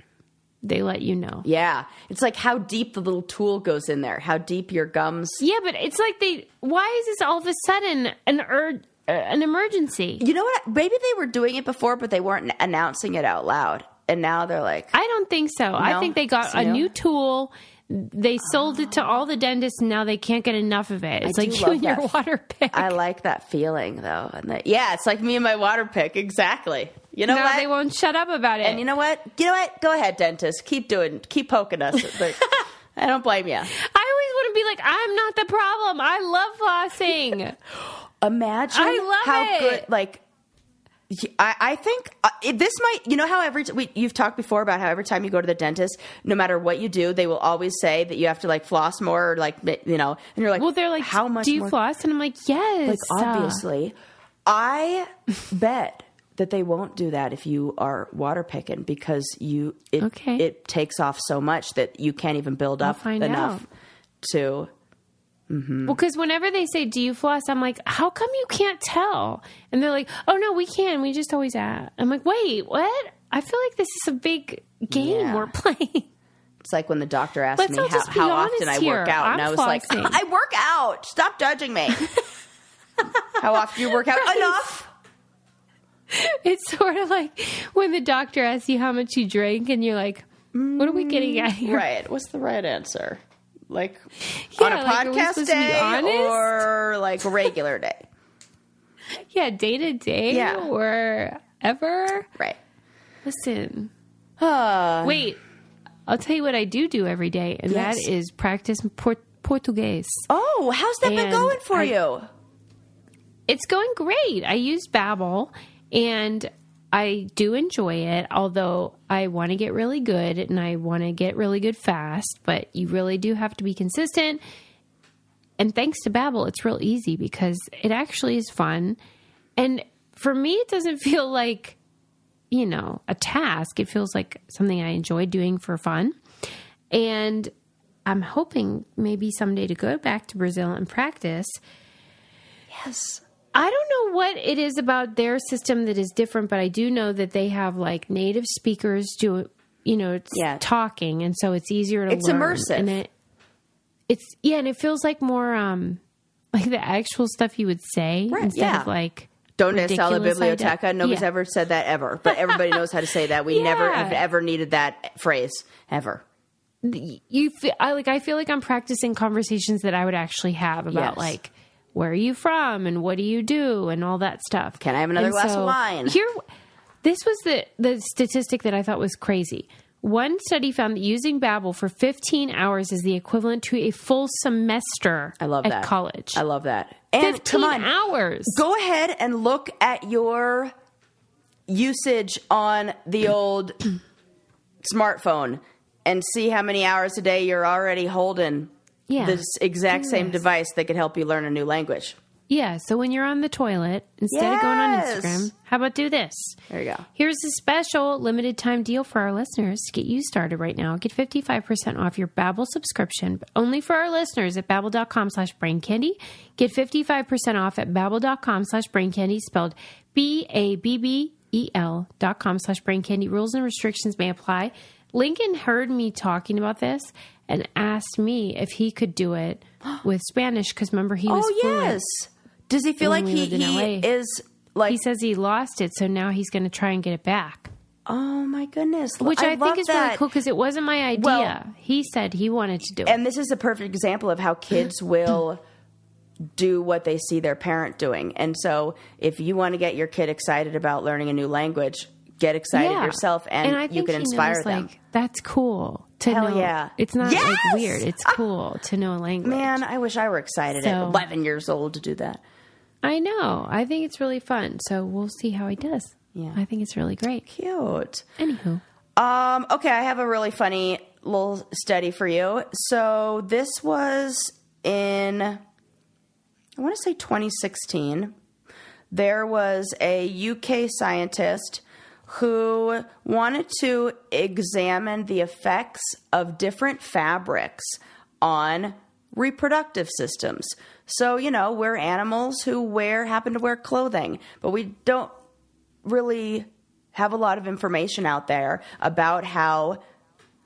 A: they let you know.
B: yeah, it's like how deep the little tool goes in there. How deep your gums.
A: Yeah, but it's like they. Why is this all of a sudden an ur, uh, an emergency?
B: You know what? Maybe they were doing it before, but they weren't announcing it out loud. And now they're like,
A: I don't think so. I think they got a
B: new?
A: tool they sold it to all the dentists and now they can't get enough of it. It's
B: I
A: like you and your water pick.
B: I like that feeling though. And that, yeah, it's like me and my water pick. Exactly. You know
A: no,
B: what?
A: they won't shut up about it.
B: and you know what? You know what? Go ahead, dentist. Keep doing. Keep poking us. (laughs) But I don't blame you.
A: I always want to be like, I'm not the problem. I love flossing. (gasps)
B: Imagine
A: I love
B: how
A: it.
B: good. Like, I, I think uh, it, this might. You know how every t- we, you've talked before about how every time you go to the dentist, no matter what you do, they will always say that you have to like floss more, or like you know, and you're like,
A: well, they're like,
B: how much?
A: do you
B: more?
A: floss? And I'm like, yes.
B: Like obviously, I bet that they won't do that if you are water picking because you it
A: Okay.
B: it takes off so much that you can't even build up enough
A: out.
B: to. Mm-hmm.
A: Well, because whenever they say, "Do you floss?" I'm like, "How come you can't tell?" And they're like, "Oh no, we can. We just always ask." I'm like, "Wait, what?" I feel like this is a big game
B: Yeah.
A: we're (laughs) playing.
B: It's like when the doctor asked
A: Let's
B: me how, how often I work out, and
A: I'm
B: I was like. (laughs) I work out. Stop judging me. (laughs) how often you work out?
A: Right.
B: Enough.
A: It's sort of like when the doctor asks you how much you drink, and you're like, "What are we getting at here?"
B: Mm, right. What's the right answer? Like
A: Yeah,
B: on a
A: like,
B: podcast
A: supposed to be
B: day or like a regular day? (laughs)
A: Yeah, day to day
B: Yeah.
A: or ever.
B: Right.
A: Listen,
B: Uh,
A: wait. I'll tell you what I do do every day, and
B: Yes.
A: that is practice Port- Portuguese.
B: oh, how's that been going for
A: I-
B: you?
A: It's going great. I use Babbel and I do enjoy it, although I want to get really good and I want to get really good fast, but you really do have to be consistent. And thanks to Babbel, it's real easy because it actually is fun. And for me, it doesn't (laughs) feel like, you know, a task. It feels like something I enjoy doing for fun. And I'm hoping maybe someday to go back to Brazil and practice.
B: Yes.
A: I don't know what it is about their system that is different, but I do know that they have like native speakers do, you know, it's
B: Yeah.
A: talking, and so it's easier to
B: It's immersive.
A: and it, it's yeah, and it feels like more um (laughs) like the actual stuff you would say
B: Right,
A: instead
B: yeah.
A: of like
B: Donde está la
A: ridiculous idea-
B: biblioteca? Nobody's
A: Yeah.
B: ever said that ever, but everybody knows how to say that. We (laughs) never have ever needed that phrase ever.
A: you feel I like I feel like I'm practicing conversations that I would actually have about
B: Yes.
A: like where are you from and what do you do and all that stuff.
B: Can I have another
A: And
B: glass of wine?
A: Here this was the the statistic that I thought was crazy. One study found that using Babbel for 15 hours is the equivalent to a full semester
B: I love
A: at
B: that.
A: college.
B: I love that. And
A: 15
B: come on,
A: hours.
B: go ahead and look at your usage on the old (clears throat) smartphone and see how many hours a day you're already holding
A: Yeah.
B: this exact same device that could help you learn a new language.
A: Yeah, so when you're on the toilet, instead of going on Instagram, how about do this?
B: There you go.
A: Here's a special limited time deal for our listeners to get you started right now. Get 55% off your Babbel subscription, but only for our listeners at babbel.com slash brain candy. Get 55% off at babbel.com slash brain candy, spelled B-A-B-B-E-L dot com slash brain candy. Rules and restrictions may apply. Lincoln heard me talking about this and asked me if he could do it (gasps) with Spanish because remember he was
B: Oh
A: fluent.
B: yes. Does he feel like he, he is like?
A: He says he lost it, so now he's going to try and get it back.
B: oh my goodness!
A: Which I,
B: love
A: think is
B: that.
A: really cool because it wasn't my idea.
B: Well-
A: he said he wanted to do it.
B: And this is a perfect example of how kids (clears throat) will do what they see their parent doing. And so, if you want to get your kid excited about learning a new language, get excited
A: Yeah.
B: yourself, and,
A: I
B: you can inspire
A: knows,
B: them.
A: Like that's cool to
B: Hell
A: know.
B: yeah.
A: It's not
B: Yes!
A: like weird. It's cool to know a language.
B: Man, I wish I were excited at 11 years old to do that.
A: I know. I think it's really fun. So we'll see how he does.
B: Yeah.
A: I think it's really great.
B: Cute.
A: Anywho,
B: Um, okay, I have a really funny little study for you. So this was in, I want to say 2016. There was a UK scientist who wanted to examine the effects of different fabrics on reproductive systems. So, you know, we're animals who wear happen to wear clothing, but we don't really have a lot of information out there about how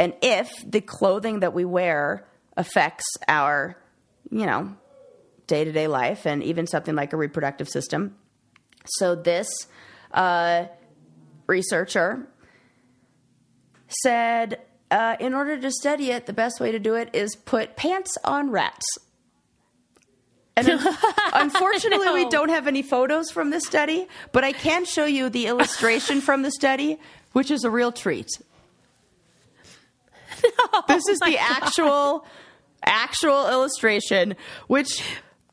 B: and if the clothing that we wear affects our, you know, day to day life and even something like a reproductive system. So this uh, researcher said uh, in order to study it, the best way to do it is put pants on rats. And un- (laughs) unfortunately, we don't have any photos from this study, but I can show you the illustration from the study, which is a real treat. (laughs) this is the actual actual illustration, which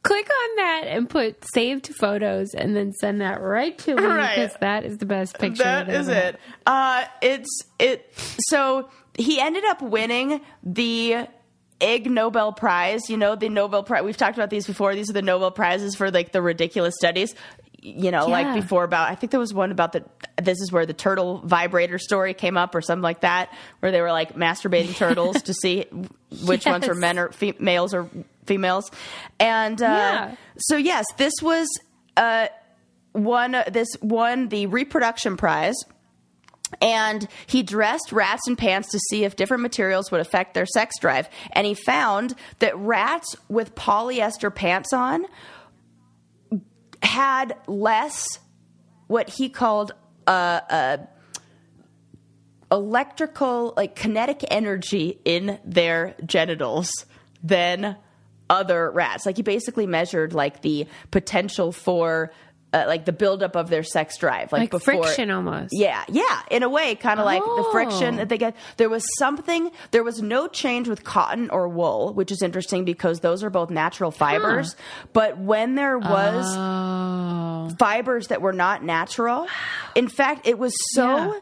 A: Click on that and put saved photos and then send that right to me
B: Right.
A: because that is the best picture.
B: That
A: ever
B: it. Uh, it's it. So he ended up winning the Ig Nobel Prize. You know the Nobel Prize. We've talked about these before. These are the Nobel prizes for like the ridiculous studies. You know,
A: Yeah.
B: like before about. I think there was one about the. This is where the turtle vibrator story came up, or something like that, where they were like masturbating turtles (laughs) to see which ones
A: are
B: men or fe- males or females, and uh,
A: Yeah.
B: so yes, this was. Uh, won this won the reproduction prize and he dressed rats in pants to see if different materials would affect their sex drive and he found that rats with polyester pants on had less what he called uh, uh, electrical like kinetic energy in their genitals than other rats like he basically measured like the potential for uh, like the buildup of their sex drive like,
A: Like
B: before
A: friction almost.
B: yeah, yeah, in a way, kind of like the friction
A: Oh.
B: that they get. There was something. There was no change with cotton or wool, which is interesting because those are both natural fibers. But when there was
A: Oh.
B: fibers that were not natural, in fact, it was so
A: Yeah.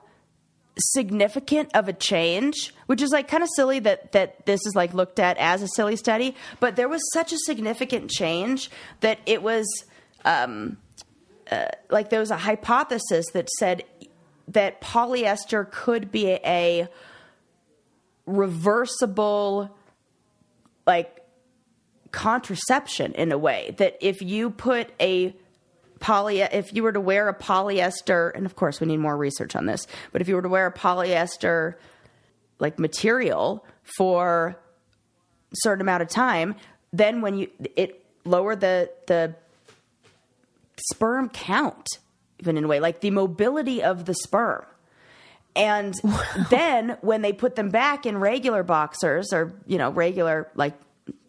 B: Significant of a change, which is like kind of silly that that this is like looked at as a silly study, but there was such a significant change that it was um, uh, like there was a hypothesis that said that polyester could be a reversible like contraception in a way that if you put a poly if you were to wear a polyester and of course we need more research on this but if you were to wear a polyester like material for a certain amount of time then when you it lowered the the sperm count even in a way like the mobility of the sperm and (laughs) then when they put them back in regular boxers or you know regular like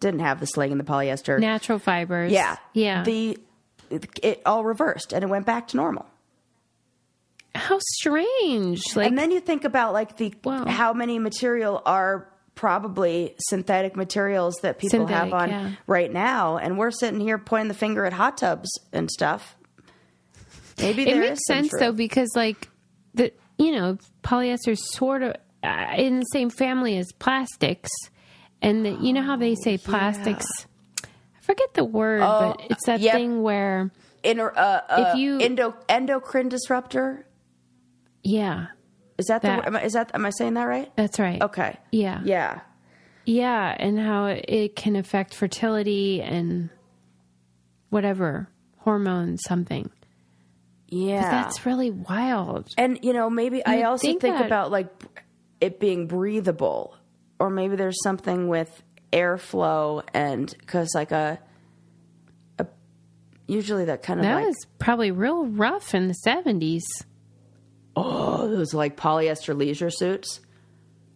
B: didn't have the sling and the polyester
A: Natural fibers.
B: yeah
A: Yeah.
B: the it all reversed and it went back to normal
A: How strange. Like,
B: and then you think about like the
A: Wow.
B: how many material are probably synthetic materials that people have on
A: yeah.
B: right now and we're sitting here pointing the finger at hot tubs and stuff maybe
A: it makes
B: is
A: sense though because like the you know polyester is sort of uh, in the same family as plastics and the, you know how they say plastics i forget the word but it's that
B: Oh, yep.
A: thing where
B: Inter, uh, uh,
A: If you-
B: endo, endocrine disruptor
A: yeah
B: is that,
A: That-
B: the am I, is that am I saying that right?
A: that's right
B: Okay.
A: yeah
B: Yeah.
A: yeah and how it can affect fertility and whatever hormones something
B: Yeah.
A: that's really wild
B: and you know, maybe I
A: You'd
B: also think,
A: think
B: about like it being breathable, or maybe there's something with airflow and because like a, a usually that kind of
A: that
B: like
A: was probably real rough in the 70s
B: oh those like polyester leisure suits.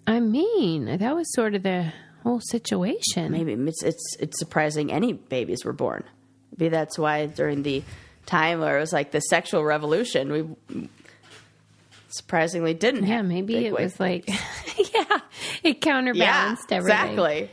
A: I mean, that was sort of the whole situation.
B: Maybe it's it's it's surprising any babies were born. Maybe that's why during the time where it was like the sexual revolution, we surprisingly didn't.
A: Yeah,
B: have
A: maybe it was like, (laughs) yeah, (laughs) it counterbalanced
B: yeah,
A: everything.
B: exactly.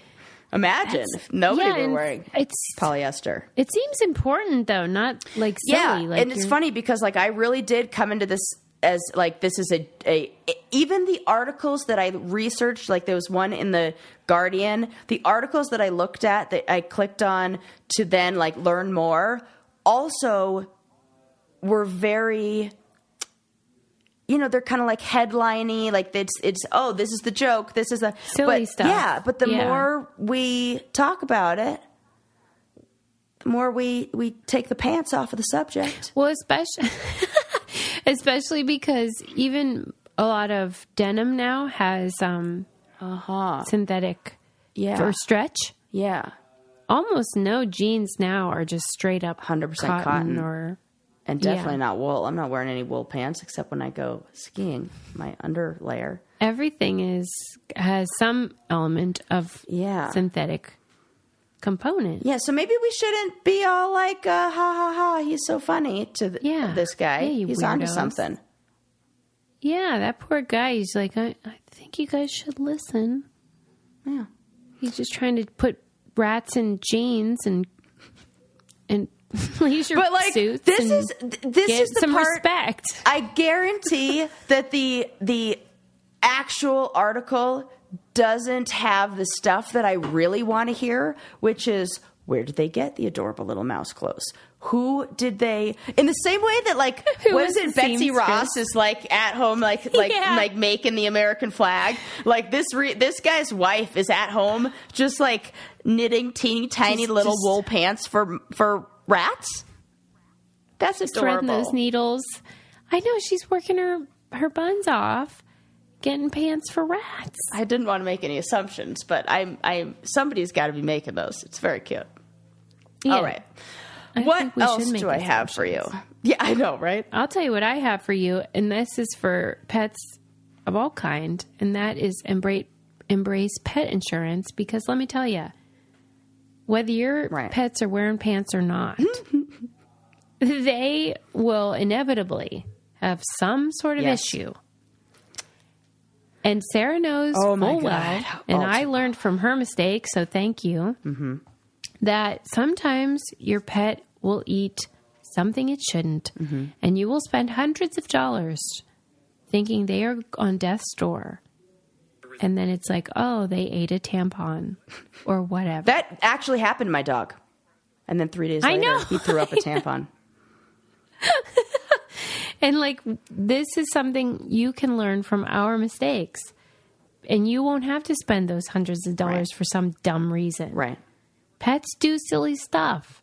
B: Imagine if nobody
A: yeah,
B: were wearing
A: it's
B: polyester.
A: it seems important though, not like silly.
B: Yeah,
A: like
B: and it's funny because like I really did come into this as like this is a, a even the articles that I researched like there was one in the Guardian the articles that I looked at that I clicked on to then like learn more also were very you know they're kind of like headliney like it's it's oh this is the joke this is a
A: Silly
B: but,
A: stuff.
B: yeah but the
A: Yeah.
B: more we talk about it the more we we take the pants off of the subject
A: Well, especially (laughs) especially because even a lot of denim now has um
B: uh-huh
A: synthetic
B: yeah
A: or stretch.
B: yeah
A: Almost no jeans now are just straight up
B: 100%
A: cotton,
B: cotton.
A: or
B: and definitely
A: Yeah.
B: not wool i'm not wearing any wool pants except when i go skiing my underlayer
A: everything is has some element of
B: Yeah.
A: synthetic component.
B: Yeah, so maybe we shouldn't be all like, uh, ha ha ha, he's so funny to th-
A: Yeah.
B: this guy.
A: Yeah,
B: he's onto
A: weirdos.
B: something.
A: Yeah, that poor guy. He's like, I, I think you guys should listen.
B: Yeah.
A: He's just trying to put rats in jeans and (laughs) leisure
B: But like
A: suits.
B: this is this is the
A: some
B: part
A: respect.
B: I guarantee that the the actual article doesn't have the stuff that I really want to hear, which is where did they get the adorable little mouse clothes? Who did they? In the same way that like (laughs)
A: Who
B: what it? Betsy? Ross is like at home, like (laughs) like
A: Yeah.
B: like making the American flag. Like this re- this guy's wife is at home, just like knitting teeny tiny
A: Just-
B: little
A: just-
B: wool pants for for rats. That's adorable.
A: Threading those needles. I know she's working her her buns off, getting pants for rats.
B: I didn't want to make any assumptions, but I'm I'm somebody's got to be making those. It's very cute.
A: Yeah.
B: All right.
A: I
B: what else do I have for you? (laughs) Yeah, I know, right?
A: I'll tell you what I have for you, and this is for pets of all kind, and that is embrace embrace pet insurance. Because let me tell you, whether your
B: Right.
A: pets are wearing pants or not, (laughs) they will inevitably have some sort of
B: Yes.
A: issue. And Sarah knows
B: Oh,
A: full well, and
B: Oh,
A: I learned from her mistake, so thank you.
B: Mm-hmm.
A: That sometimes your pet will eat something it shouldn't,
B: Mm-hmm.
A: and you will spend hundreds of dollars thinking they are on death's door. And then it's like, oh, they ate a tampon or whatever.
B: That actually happened to my dog. And then three days
A: I
B: later,
A: know.
B: he threw up a (laughs) tampon.
A: And like this is something you can learn from our mistakes. And you won't have to spend those hundreds of dollars
B: Right.
A: for some dumb reason.
B: Right.
A: Pets do silly stuff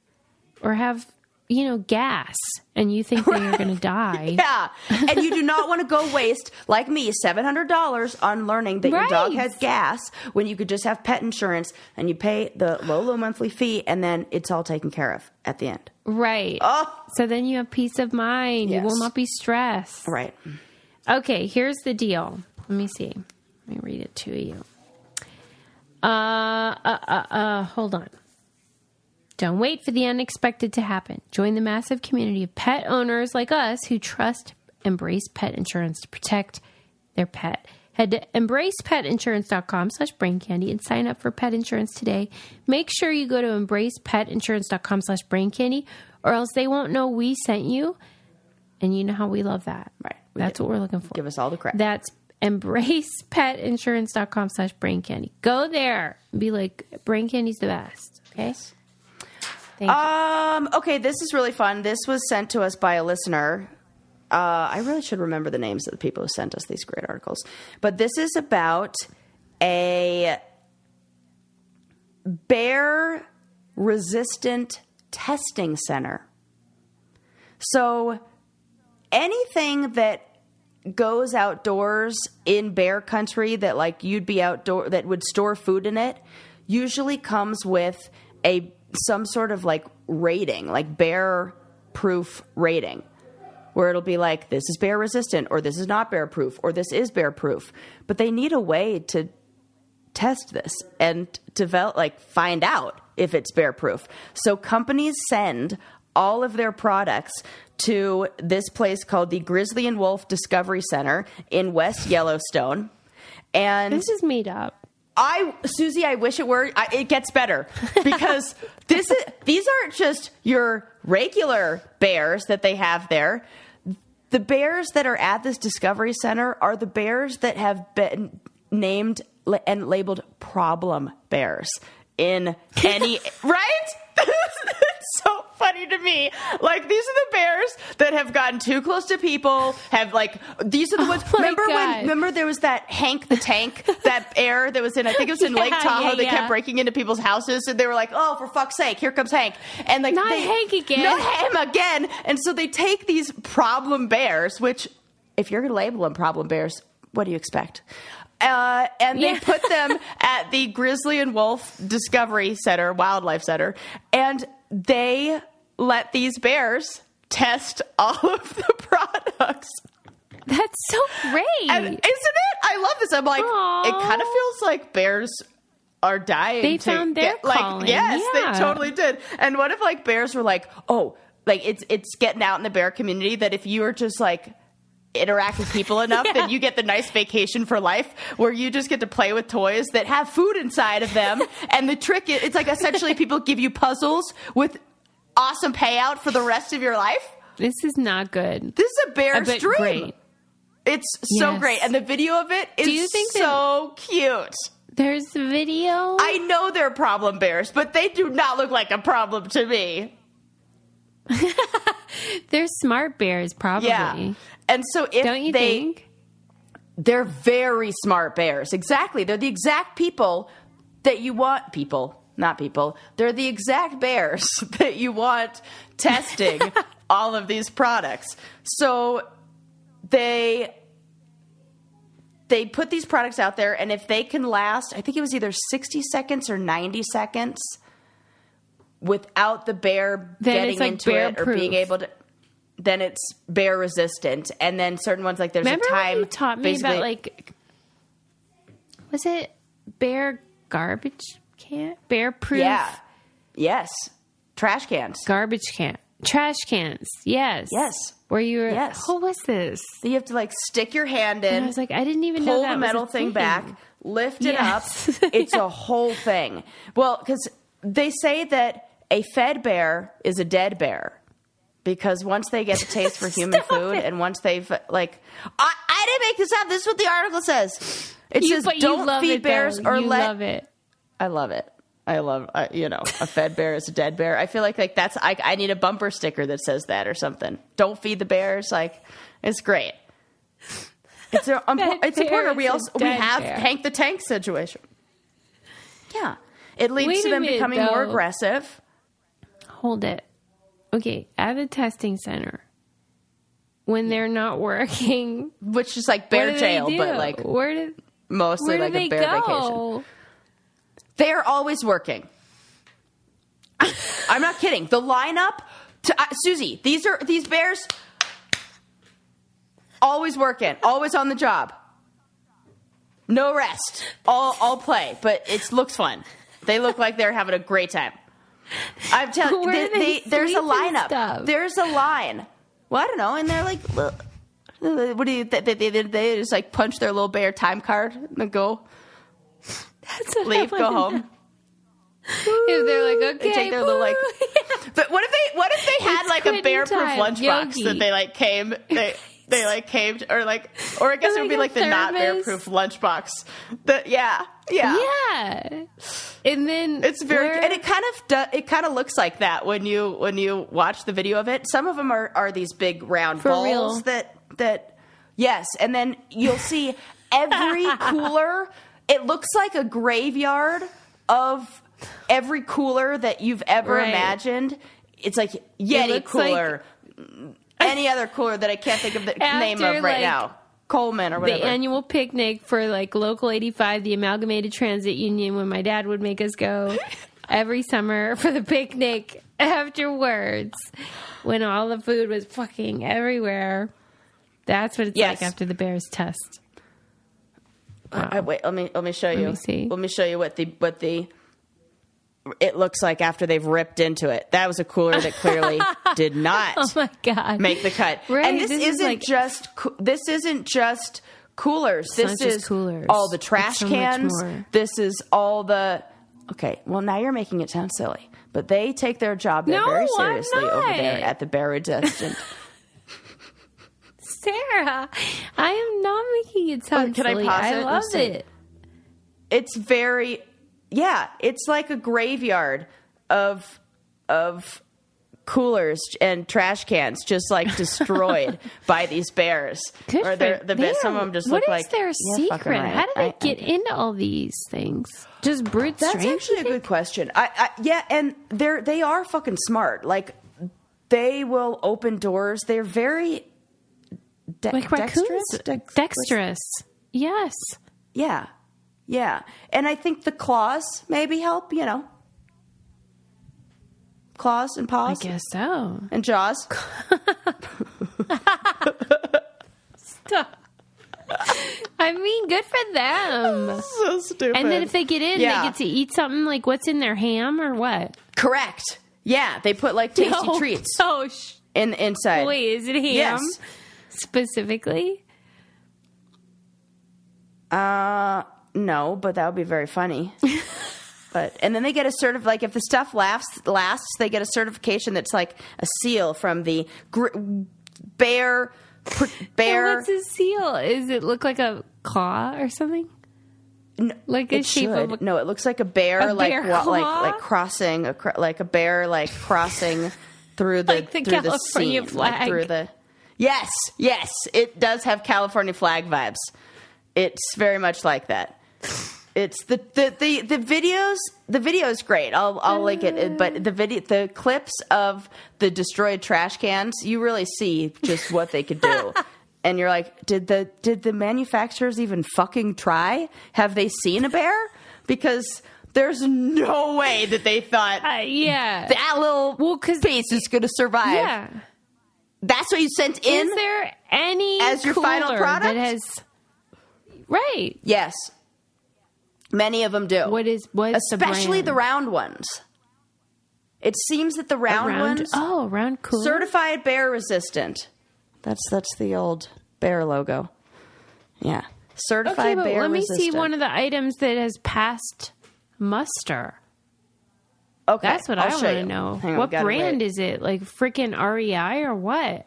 A: or have, you know, gas and you think that you're going (laughs) to die.
B: Yeah. And you do not want to go waste, like me, $700 on learning that your dog has gas when you could just have pet insurance and you pay the low, low monthly fee and then it's all taken care of at the end.
A: Right.
B: Oh,
A: So then you have peace of mind. You will not be stressed.
B: right.
A: Okay, here's the deal. Let me see. Let me read it to you. Uh, uh, uh, uh, hold on. Don't wait for the unexpected to happen. Join the massive community of pet owners like us who trust Embrace Pet Insurance to protect their pet. Head to embracepetinsurance.com slash brain candy and sign up for pet insurance today. Make sure you go to embracepetinsurance.com slash brain candy or else they won't know we sent you. And you know how we love that.
B: Right.
A: That's what we're looking for.
B: Give us all the credit.
A: That's embracepetinsurance.com slash brain candy. Go there and be like, brain candy's the best. Okay? Thank you.
B: Um, okay, this is really fun. This was sent to us by a listener. Uh, I really should remember the names of the people who sent us these great articles. But this is about a bear resistant testing center. So anything that goes outdoors in bear country that like you'd be outdoor that would store food in it usually comes with a some sort of like rating like bear proof rating where it'll be like this is bear resistant or this is not bear proof or this is bear proof. But they need a way to test this and develop like find out if it's bear proof. So companies send all of their products to this place called the grizzly and wolf discovery center in west yellowstone. And
A: this is made up.
B: I, Susie, I wish it were. I, it gets better because (laughs) this is these aren't just your regular bears that they have there. The bears that are at this discovery center are the bears that have been named and labeled problem bears in (laughs) any right. (laughs) so funny to me. Like these are the bears that have gotten too close to people. Have like these are the ones.
A: my
B: remember when? Remember there was that Hank the Tank, that (laughs) bear that was in. I think it was in Lake Tahoe.
A: yeah,
B: they
A: yeah.
B: kept breaking into people's houses, and they were like, "Oh, for fuck's sake, here comes Hank!" And like,
A: Not
B: they,
A: Hank again.
B: not him again. And so they take these problem bears, which, if you're going to label them problem bears, what do you expect? Uh, and they
A: Yeah.
B: put them (laughs) at the Grizzly and Wolf Discovery Center, Wildlife Center, and they let these bears test all (laughs) of the products.
A: That's so great.
B: And isn't it? I love this. I'm like,
A: Aw.
B: it kind of feels like bears are dying.
A: They found their
B: get, like, yes,
A: Yeah.
B: they totally did. And what if like bears were like, oh, like it's it's getting out in the bear community that if you are just like interact with people enough,
A: Yeah.
B: then you get the nice vacation for life where you just get to play with toys that have food inside of them. (laughs) and the trick is, it's like essentially people give you puzzles with awesome payout for the rest of your life.
A: this is not good.
B: This is a bear's
A: But
B: dream.
A: great.
B: It's so
A: Yes.
B: great, and the video of it is
A: Do you think that-
B: so cute.
A: There's video.
B: I know they're problem bears, but they do not look like a problem to me. (laughs) (laughs)
A: They're smart bears, probably.
B: Yeah, and so if
A: Don't you
B: they,
A: think?
B: they're very smart bears. Exactly, they're the exact people that you want. People, not people. They're the exact bears (laughs) that you want testing (laughs) all of these products. So they they put these products out there and if they can last i think it was either 60 seconds or 90 seconds without the bear
A: Then
B: getting
A: like,
B: into it or being able to then it's bear resistant. And then certain ones like there's
A: Remember
B: a time
A: you taught me about like was it bear garbage can? Bear proof
B: yeah. Yes. Trash cans.
A: Garbage can. Trash cans. Yes.
B: Yes.
A: where you were
B: Yes.
A: what was this?
B: You have to like stick your hand in
A: and I was like I didn't even know that
B: the
A: was a
B: metal thing. back, lift it
A: Yes.
B: up. (laughs) It's a whole thing. Well, because they say that a fed bear is a dead bear because once they get the (laughs) taste for human food
A: it.
B: and once they've like, I, I didn't make this up. This is what the article says. It
A: You-
B: says don't feed
A: it,
B: bears
A: though.
B: or
A: you
B: let.
A: love it
B: I love it. I love, I, you know, a fed bear is a dead bear. I feel like like that's I, I need a bumper sticker that says that or something. Don't feed the bears. Like it's great. It's a, (laughs) um, it's important. We also we have
A: bear.
B: Hank the Tank situation. Yeah, it leads
A: Wait
B: to
A: a
B: them
A: minute,
B: becoming more aggressive.
A: Hold it okay at the testing center when they're not working
B: Which is like bear jail,
A: they
B: but like
A: where did
B: mostly
A: where
B: like
A: do
B: a
A: they
B: bear
A: go
B: vacation. They're always working. I'm not kidding. The lineup, to, uh, Susie. These are these bears. Always working. Always on the job. No rest. All all play, but it looks fun. They look like they're having a great time. I'm telling they,
A: they
B: there's a lineup.
A: stuff?
B: There's a line. Well, I don't know, and they're like, "Look, what do you? They, they, they, they just like punch their little bear time card and go
A: That's what
B: leave, go home.
A: know. (laughs) If they're like, okay,
B: They take their little like. (laughs) But what if they? What if they had
A: It's
B: like a bear-proof lunchbox that they like came (laughs) they they like caved or like or I guess it would be
A: Like
B: the not bear-proof lunchbox. The yeah yeah.
A: yeah, and then
B: It's very
A: where-
B: and it kind of do, it kind of looks like that when you when you watch the video of it. Some of them are are these big round
A: For
B: balls
A: real.
B: that that yes, and then you'll see every (laughs) cooler. It looks like a graveyard of every cooler that you've ever
A: Right.
B: imagined. It's like Yeti
A: like-
B: cooler, any other cooler that I can't think of the name of right
A: like,
B: now. Coleman or whatever.
A: the annual picnic for like local 85 the amalgamated transit union when my dad would make us go (laughs) every summer for the picnic afterwards when all the food was fucking everywhere that's what it's
B: Yes.
A: like after the bears test
B: I, wait, let me let me show you.
A: me see.
B: Let me show you what the what the it looks like after they've ripped into it. That was a cooler that clearly (laughs) did not
A: oh my god
B: make the cut.
A: Right,
B: and this,
A: this is
B: isn't
A: like-
B: just this isn't just coolers. this is
A: coolers.
B: all the trash
A: so
B: cans. This is all the Okay, well now you're making it sound silly. But they take their job
A: No,
B: very seriously over there at the Resistant. (laughs)
A: sarah i am not making it oh, sound
B: can I
A: silly
B: pause
A: i
B: it?
A: love it
B: it's very yeah it's like a graveyard of of coolers and trash cans just like (laughs) destroyed by these bears
A: Good
B: or the
A: them.
B: some of them just
A: What
B: look
A: is
B: like
A: their
B: Yeah,
A: secret?
B: right.
A: How do they
B: I- I-
A: get into all these things? Just brute
B: that's
A: strength?
B: actually a good question I, I yeah and they're they are fucking smart like they will open doors they're very de-
A: like
B: dexterous Dex-
A: dexterous. Yes,
B: yeah yeah and i think the claws maybe help you know claws and paws.
A: I guess so.
B: and jaws (laughs)
A: Stop. I mean, good for them. (laughs)
B: so stupid.
A: And then if they get in,
B: Yeah.
A: they get to eat something like what's in their ham or what?
B: correct, yeah, they put like tasty
A: No. (laughs)
B: treats
A: Oh, sh-
B: in the inside.
A: wait, is it ham
B: Yes.
A: specifically?
B: Uh, no, but that would be very funny. (laughs) but and then they get a sort of like if the stuff lasts lasts, they get a certification that's like a seal from the gr- bear pr- (laughs)
A: And
B: bear.
A: what's a seal? Is it look like a claw or something? like a of a
B: no, it looks like a bear,
A: A
B: like
A: bear
B: wa- like like crossing a cr- like a bear like crossing (laughs) through the
A: Like the
B: through
A: California
B: the scene, like through the. Yes, yes, it does have California flag vibes. It's very much like that. It's the the the, the videos. The video is great. I'll I'll link it. But the video, the clips of the destroyed trash cans, you really see just what they could do. (laughs) And you're like, did the did the manufacturers even fucking try? Have they seen a bear? Because there's no way that they thought
A: Uh, yeah.
B: that little
A: Well, 'cause-
B: piece is going to survive.
A: yeah.
B: That's what you sent in.
A: Is there any
B: as your final product?
A: that has right?
B: yes, many of them do.
A: What is what's
B: especially
A: the,
B: the, round ones. It seems that the round,
A: round?
B: ones
A: Oh, round cooler.
B: certified bear resistant. That's that's the old bear logo. Yeah, certified
A: okay, but
B: bear
A: let me
B: resistant.
A: see one of the items that has passed muster.
B: Okay,
A: That's what
B: I'll
A: I want to know.
B: On,
A: what brand
B: wait.
A: is it? Like freaking REI or what?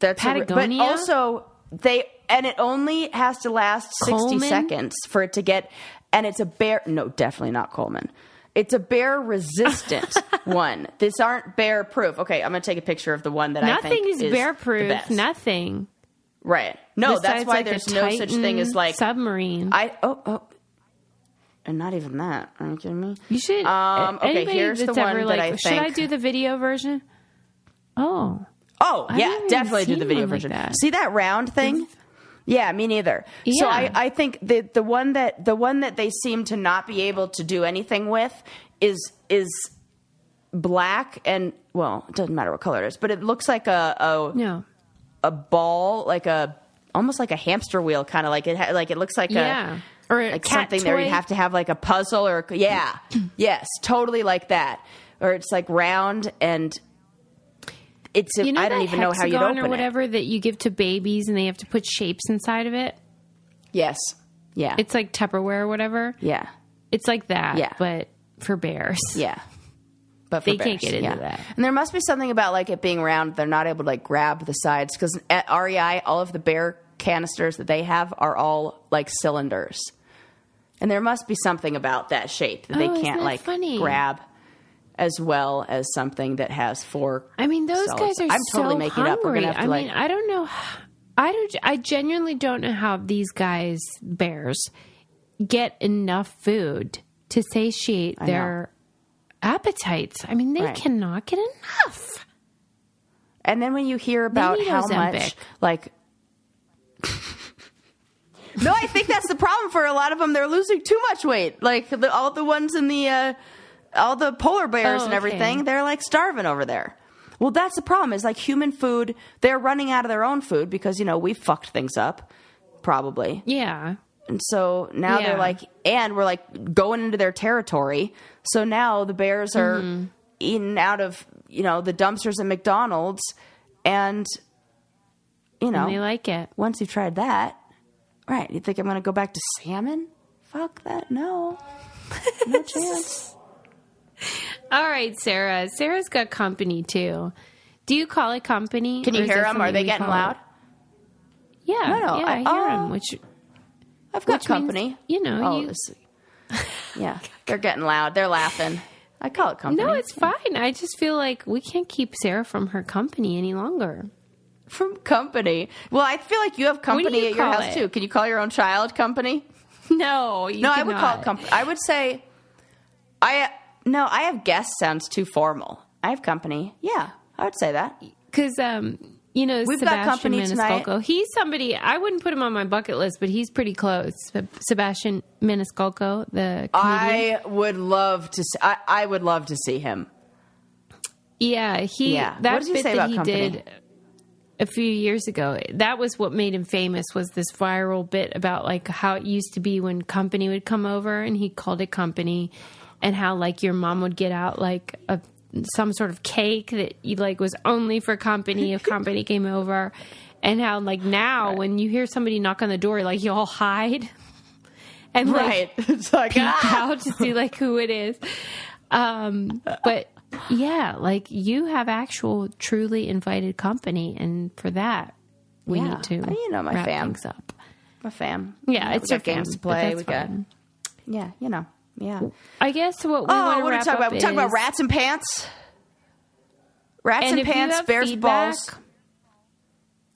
B: That's a-
A: Patagonia?
B: but also they and it only has to last sixty
A: Coleman?
B: seconds for it to get. And it's a bear. No, definitely not Coleman. It's a bear resistant (laughs) one. This aren't bear proof. Okay, I'm gonna take a picture of the one that I
A: Nothing
B: think
A: is
B: is
A: bear proof. Nothing.
B: Right. No, that's why
A: like,
B: there's no such thing as like
A: submarine.
B: I oh oh. And not even that. Are you kidding me?
A: you should.
B: Um, okay,
A: anybody
B: here's the one
A: ever
B: that
A: like,
B: I
A: should I do the video version? Oh,
B: Oh, yeah, definitely do the video
A: like
B: version.
A: that.
B: See that round thing? Yeah, me neither. So I, I think the the one that the one that they seem to not be able to do anything with is is black and well, it doesn't matter what color it is, but it looks like a a,
A: no.
B: a ball, like a almost like a hamster wheel, kind of like it ha- like it looks like
A: Yeah.
B: a
A: Or a
B: like
A: cat
B: something there you'd have to have like a puzzle or yeah (clears throat) yes totally like that or it's like round and it's a,
A: You know
B: I don't even know how
A: hexagon
B: open
A: or
B: it.
A: whatever that you give to babies and they have to put shapes inside of it.
B: Yes. Yeah.
A: It's like Tupperware or whatever.
B: yeah.
A: It's like that,
B: Yeah.
A: but for bears.
B: Yeah. But for
A: They can't
B: bears,
A: get into
B: yeah.
A: that.
B: And there must be something about like it being round. They're not able to like grab the sides because at REI, all of the bear canisters that they have are all like cylinders, and there must be something about that shape that
A: Oh,
B: they can't
A: that
B: like
A: funny?
B: grab as well as something that has four.
A: I mean, those guys are.
B: I'm totally
A: so
B: making
A: hungry.
B: up. We're gonna have to
A: I
B: like.
A: mean, I don't know. I don't. I genuinely don't know how these guys, bears, get enough food to satiate their appetites. I mean, they
B: Right.
A: cannot get enough.
B: And then when you hear about how
A: Ozempic.
B: much, like, (laughs) no, I think that's the problem for a lot of them. They're losing too much weight. Like the, all the ones in the, uh, all the polar bears
A: Oh,
B: and
A: okay.
B: everything, they're like starving over there. Well, that's the problem. Is like human food, they're running out of their own food because you know we fucked things up, probably.
A: Yeah.
B: And so now
A: Yeah.
B: they're like, and we're like going into their territory. So now the bears are
A: Mm-hmm.
B: eating out of, you know, the dumpsters at McDonald's. And, you know,
A: And they like it.
B: once you've tried that, right, you think I'm going to go back to salmon? Fuck that. No. No (laughs) chance. (laughs)
A: All right, Sarah. Sarah's got company too. Do you call it company?
B: Can you hear them? Are they getting
A: call it?
B: loud?
A: Yeah,
B: No, no,
A: yeah,
B: I-
A: I, hear
B: oh.
A: them. Um, which
B: I've got
A: Which means,
B: company.
A: you know,
B: Oh,
A: you-
B: yeah, they're getting loud. They're laughing. I call it company.
A: no, it's fine. I just feel like we can't keep Sarah from her company any longer.
B: from company. Well, I feel like you have company
A: you
B: at your house
A: it?
B: too. Can you call your own child company? (laughs)
A: No, you
B: No, I would call it company. I would say, I no, I have guests sounds too formal. I have company. Yeah, I would say that.
A: because um, you know
B: We've got
A: Sebastian. Maniscalco. He's somebody I wouldn't put him on my bucket list, but he's pretty close. Sebastian Maniscalco, the comedian.
B: I would love to. See, I, I would love to see him.
A: yeah, he
B: Yeah. What
A: that bit
B: say
A: that
B: about
A: he
B: company?
A: did. a few years ago. That was what made him famous was this viral bit about like how it used to be when company would come over and he called it company and how like your mom would get out like a some sort of cake that you like was only for company if (laughs) company came over and how like now when you hear somebody knock on the door like you all hide (laughs) and like
B: Right. (laughs) It's like
A: peek
B: ah!
A: out to see like who it is. Um, but yeah, like you have actual truly invited company, and for that we
B: Yeah.
A: need to
B: you know my fam.
A: things up.
B: my fam.
A: Yeah,
B: know,
A: it's
B: we
A: your
B: got games to play. We got yeah, you know, yeah.
A: I guess what we
B: Oh,
A: want to
B: what are we
A: wrap
B: talking
A: up
B: about? We're talking about rats and pants. Rats
A: And
B: and, pants, bears
A: feedback-
B: balls.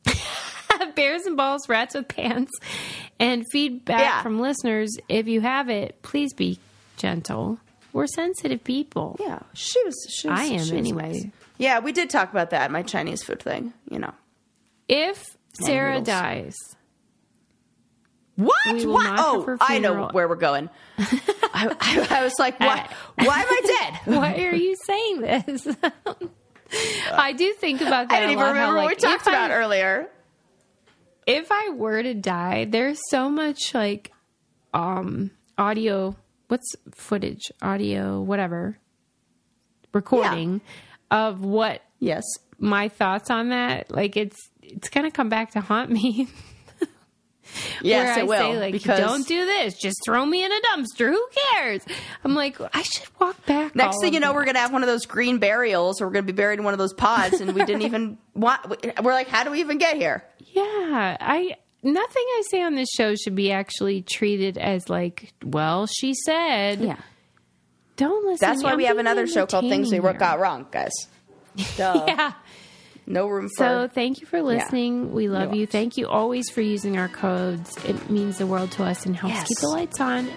B: (laughs)
A: bears and balls, rats with pants, and feedback
B: Yeah.
A: from listeners. If you have it, please be gentle. We're sensitive people.
B: Yeah, she was. She was
A: I am
B: she
A: anyway.
B: nice. Yeah, we did talk about that. My Chinese food thing. You know
A: If Sarah
B: noodles.
A: dies,
B: what? What? Oh, I know where we're going. (laughs) I, I, I was like, why? Why am I dead? (laughs)
A: why are you saying this? (laughs) I do think about that.
B: I didn't even
A: lot, how,
B: remember what we talked
A: I-
B: about earlier.
A: if I were to die, there's so much like um audio what's footage, audio, whatever recording of what
B: Yes.
A: my thoughts on that. Like it's it's gonna come back to haunt me.
B: Yes, it
A: I
B: will.
A: say like
B: because
A: don't do this, just throw me in a dumpster. Who cares? I'm like, I should walk back.
B: Next thing you know,
A: that.
B: we're gonna have one of those green burials, or we're gonna be buried in one of those pods, and we didn't (laughs) even want. We're like, how do we even get here?
A: Yeah, I nothing I say on this show should be actually treated as like, well, she said. Yeah. Don't listen.
B: That's why we
A: I'm
B: have another show called Things We Got Wrong, guys. (laughs) Duh.
A: Yeah.
B: No room for.
A: So thank you for listening. We love you.
B: Nuance.
A: Thank you always for using our codes. It means the world to us and helps
B: Yes.
A: keep the lights on.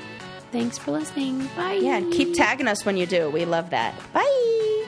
A: Thanks for listening. Bye.
B: yeah, keep tagging us when you do. We love that. Bye.